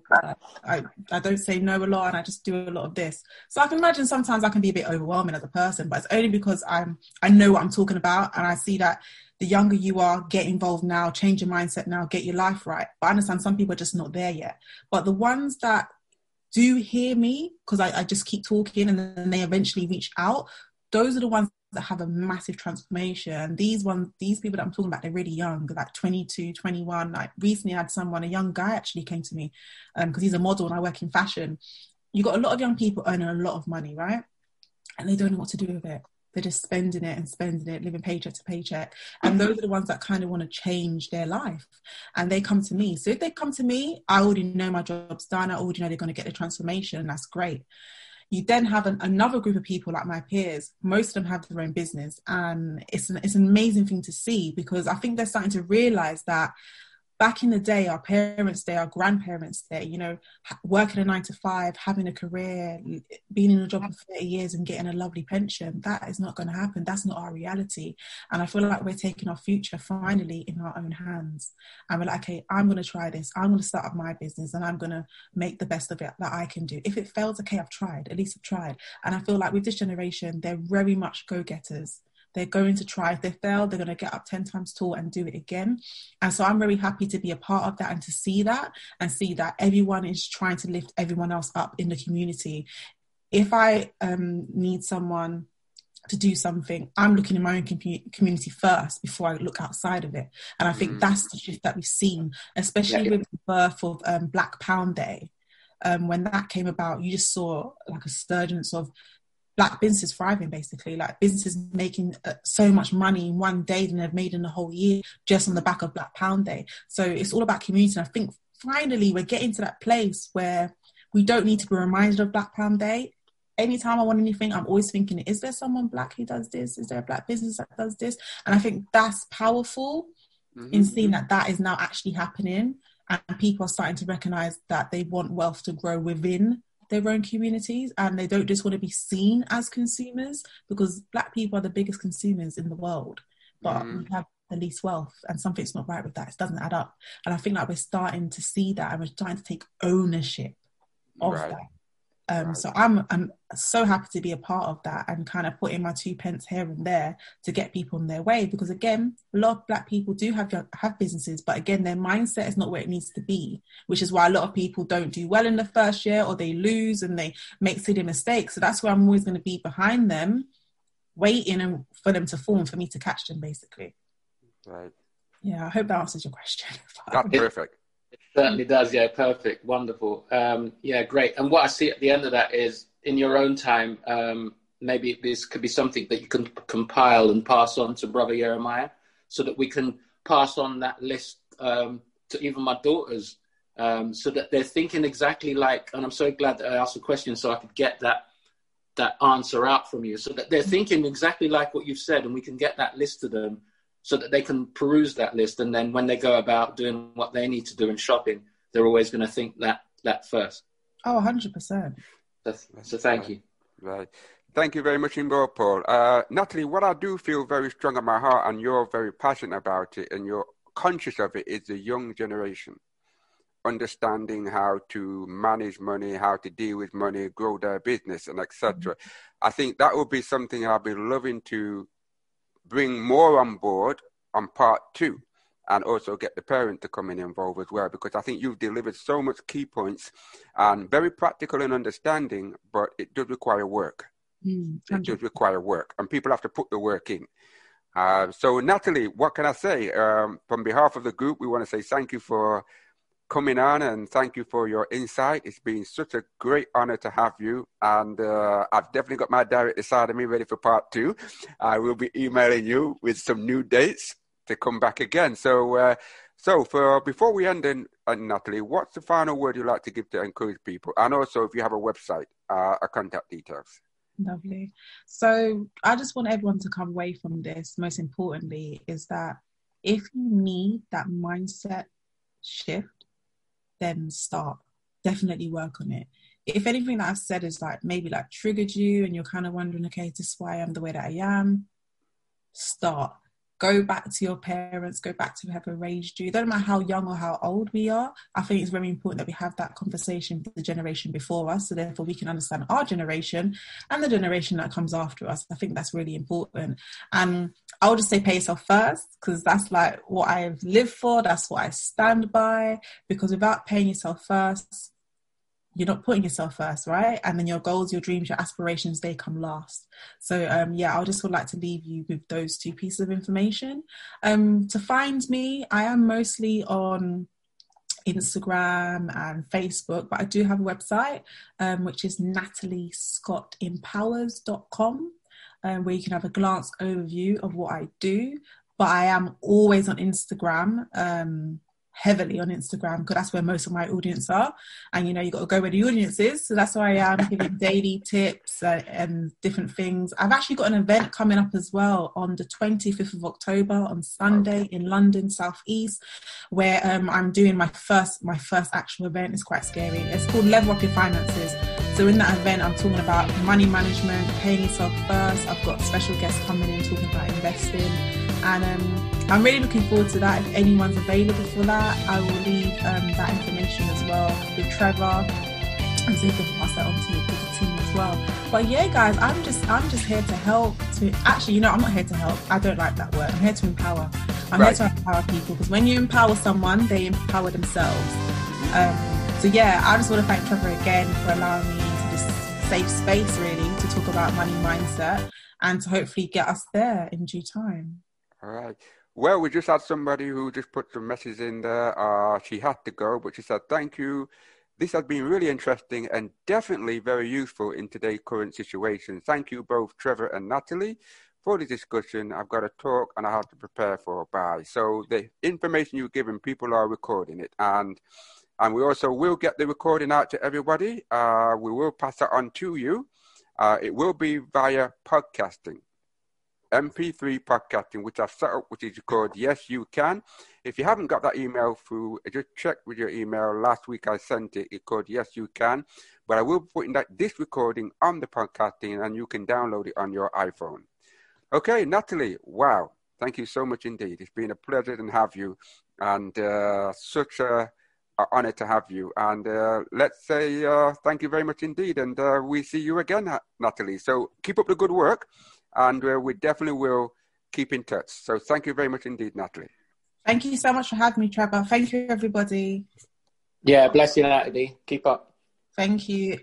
I I don't say no a lot, and I just do a lot of this. So I can imagine sometimes I can be a bit overwhelming as a person, but it's only because I'm I know what I'm talking about, and I see that the younger you are, get involved now, change your mindset now, get your life right. But I understand some people are just not there yet. But the ones that do hear me, because I, I just keep talking and then they eventually reach out, those are the ones that have a massive transformation. These ones, these people that I'm talking about, they're really young, like 22, 21. Like recently I had someone, a young guy actually came to me because um, he's a model and I work in fashion. You got a lot of young people earning a lot of money, right? And they don't know what to do with it they're just spending it and spending it, living paycheck to paycheck. And those are the ones that kind of want to change their life. And they come to me. So if they come to me, I already know my job's done. I already know they're going to get the transformation. And that's great. You then have an, another group of people like my peers. Most of them have their own business, and it's an, it's an amazing thing to see because I think they're starting to realize that back in the day, our parents' day, our grandparents' day, you know, working a nine to five, having a career, being in a job for 30 years and getting a lovely pension, that is not going to happen. That's not our reality. And I feel like we're taking our future finally in our own hands. And we're like, okay, I'm going to try this. I'm going to start up my business and I'm going to make the best of it that I can do. If it fails, okay, I've tried. At least I've tried. And I feel like with this generation, they're very much go getters they're going to try. If they fail, they're going to get up 10 times tall and do it again. And so I'm very happy to be a part of that and to see that and see that everyone is trying to lift everyone else up in the community. If I um, need someone to do something, I'm looking in my own com- community first before I look outside of it. And I think mm. that's the shift that we've seen, especially yeah, with the birth of um, Black Pound Day. Um, when that came about, you just saw like a sturgeon of black businesses thriving basically. Like businesses making uh, so much money in one day than they've made in a whole year just on the back of black pound day. So it's all about community. And i think finally we're getting to that place where we don't need to be reminded of black pound day. Anytime i want anything i'm always thinking is there someone black who does this? Is there a black business that does this? And i think that's powerful mm-hmm. in seeing that that is now actually happening and people are starting to recognize that they want wealth to grow within their own communities and they don't just want to be seen as consumers because black people are the biggest consumers in the world but mm. we have the least wealth and something's not right with that it doesn't add up and i think like we're starting to see that and we're starting to take ownership of right. that um. So I'm I'm so happy to be a part of that and kind of putting my two pence here and there to get people on their way because again, a lot of black people do have have businesses, but again, their mindset is not where it needs to be, which is why a lot of people don't do well in the first year or they lose and they make silly mistakes. So that's where I'm always going to be behind them, waiting and for them to form for me to catch them, basically. Right. Yeah, I hope that answers your question. That's perfect certainly does. Yeah, perfect, wonderful. Um, yeah, great. And what I see at the end of that is, in your own time, um, maybe this could be something that you can compile and pass on to Brother Jeremiah, so that we can pass on that list um, to even my daughters, um, so that they're thinking exactly like. And I'm so glad that I asked the question, so I could get that that answer out from you, so that they're thinking exactly like what you've said, and we can get that list to them so that they can peruse that list. And then when they go about doing what they need to do in shopping, they're always going to think that that first. Oh, 100%. So, so thank right. you. Right. Thank you very much indeed, Paul. Uh, Natalie, what I do feel very strong in my heart, and you're very passionate about it, and you're conscious of it, is the young generation understanding how to manage money, how to deal with money, grow their business, and etc. Mm-hmm. I think that would be something I'll be loving to bring more on board on part two and also get the parent to come in involved as well because I think you've delivered so much key points and very practical in understanding, but it does require work. Mm, it does require work, and people have to put the work in. Uh, so, Natalie, what can I say? Um, from behalf of the group, we want to say thank you for coming on and thank you for your insight. It's been such a great honor to have you. And uh, I've definitely got my director side of me ready for part two. I will be emailing you with some new dates to come back again. So, uh, so for before we end, in, uh, Natalie, what's the final word you'd like to give to encourage people? And also, if you have a website, uh, a contact details. Lovely. So, I just want everyone to come away from this. Most importantly, is that if you need that mindset shift then start. Definitely work on it. If anything that I've said is like maybe like triggered you and you're kind of wondering, okay, this is why I'm the way that I am, start go back to your parents, go back to whoever raised you. Don't matter how young or how old we are. I think it's very important that we have that conversation with the generation before us, so therefore we can understand our generation and the generation that comes after us. I think that's really important. And I'll just say pay yourself first because that's like what I've lived for. That's what I stand by. Because without paying yourself first, you're not putting yourself first, right? And then your goals, your dreams, your aspirations, they come last. So um, yeah, I just would like to leave you with those two pieces of information. Um, to find me, I am mostly on Instagram and Facebook, but I do have a website, um, which is nataliescottempowers.com, um, where you can have a glance overview of what I do. But I am always on Instagram. Um, heavily on Instagram because that's where most of my audience are. And you know, you got to go where the audience is. So that's why I am giving daily tips uh, and different things. I've actually got an event coming up as well on the 25th of October on Sunday in London, Southeast, where um, I'm doing my first my first actual event. It's quite scary. It's called Level Up Your Finances. So in that event, I'm talking about money management, paying yourself first. I've got special guests coming in talking about investing, and um, I'm really looking forward to that. If anyone's available for that, I will leave um, that information as well with Trevor, and so you can pass that on to, to the team as well. But yeah, guys, I'm just I'm just here to help. To actually, you know, I'm not here to help. I don't like that word. I'm here to empower. I'm right. here to empower people because when you empower someone, they empower themselves. Um, so yeah, I just want to thank Trevor again for allowing me into this safe space, really, to talk about money mindset and to hopefully get us there in due time. All right. Well, we just had somebody who just put some messages in there. Uh, she had to go, but she said, Thank you. This has been really interesting and definitely very useful in today's current situation. Thank you both, Trevor and Natalie, for the discussion. I've got to talk and I have to prepare for bye. So the information you've given, people are recording it. And and we also will get the recording out to everybody. Uh, we will pass it on to you. Uh, it will be via podcasting. MP3 podcasting, which I've set up, which is called Yes You Can. If you haven't got that email through, just check with your email. Last week I sent it. It's called Yes You Can. But I will be putting that this recording on the podcasting and you can download it on your iPhone. Okay, Natalie, wow. Thank you so much indeed. It's been a pleasure to have you and uh, such a, a, honor to have you. And uh, let's say uh, thank you very much indeed. And uh, we see you again, Natalie. So keep up the good work and uh, we definitely will keep in touch. So thank you very much indeed, Natalie. Thank you so much for having me, Trevor. Thank you, everybody. Yeah, bless you, Natalie. Keep up. Thank you.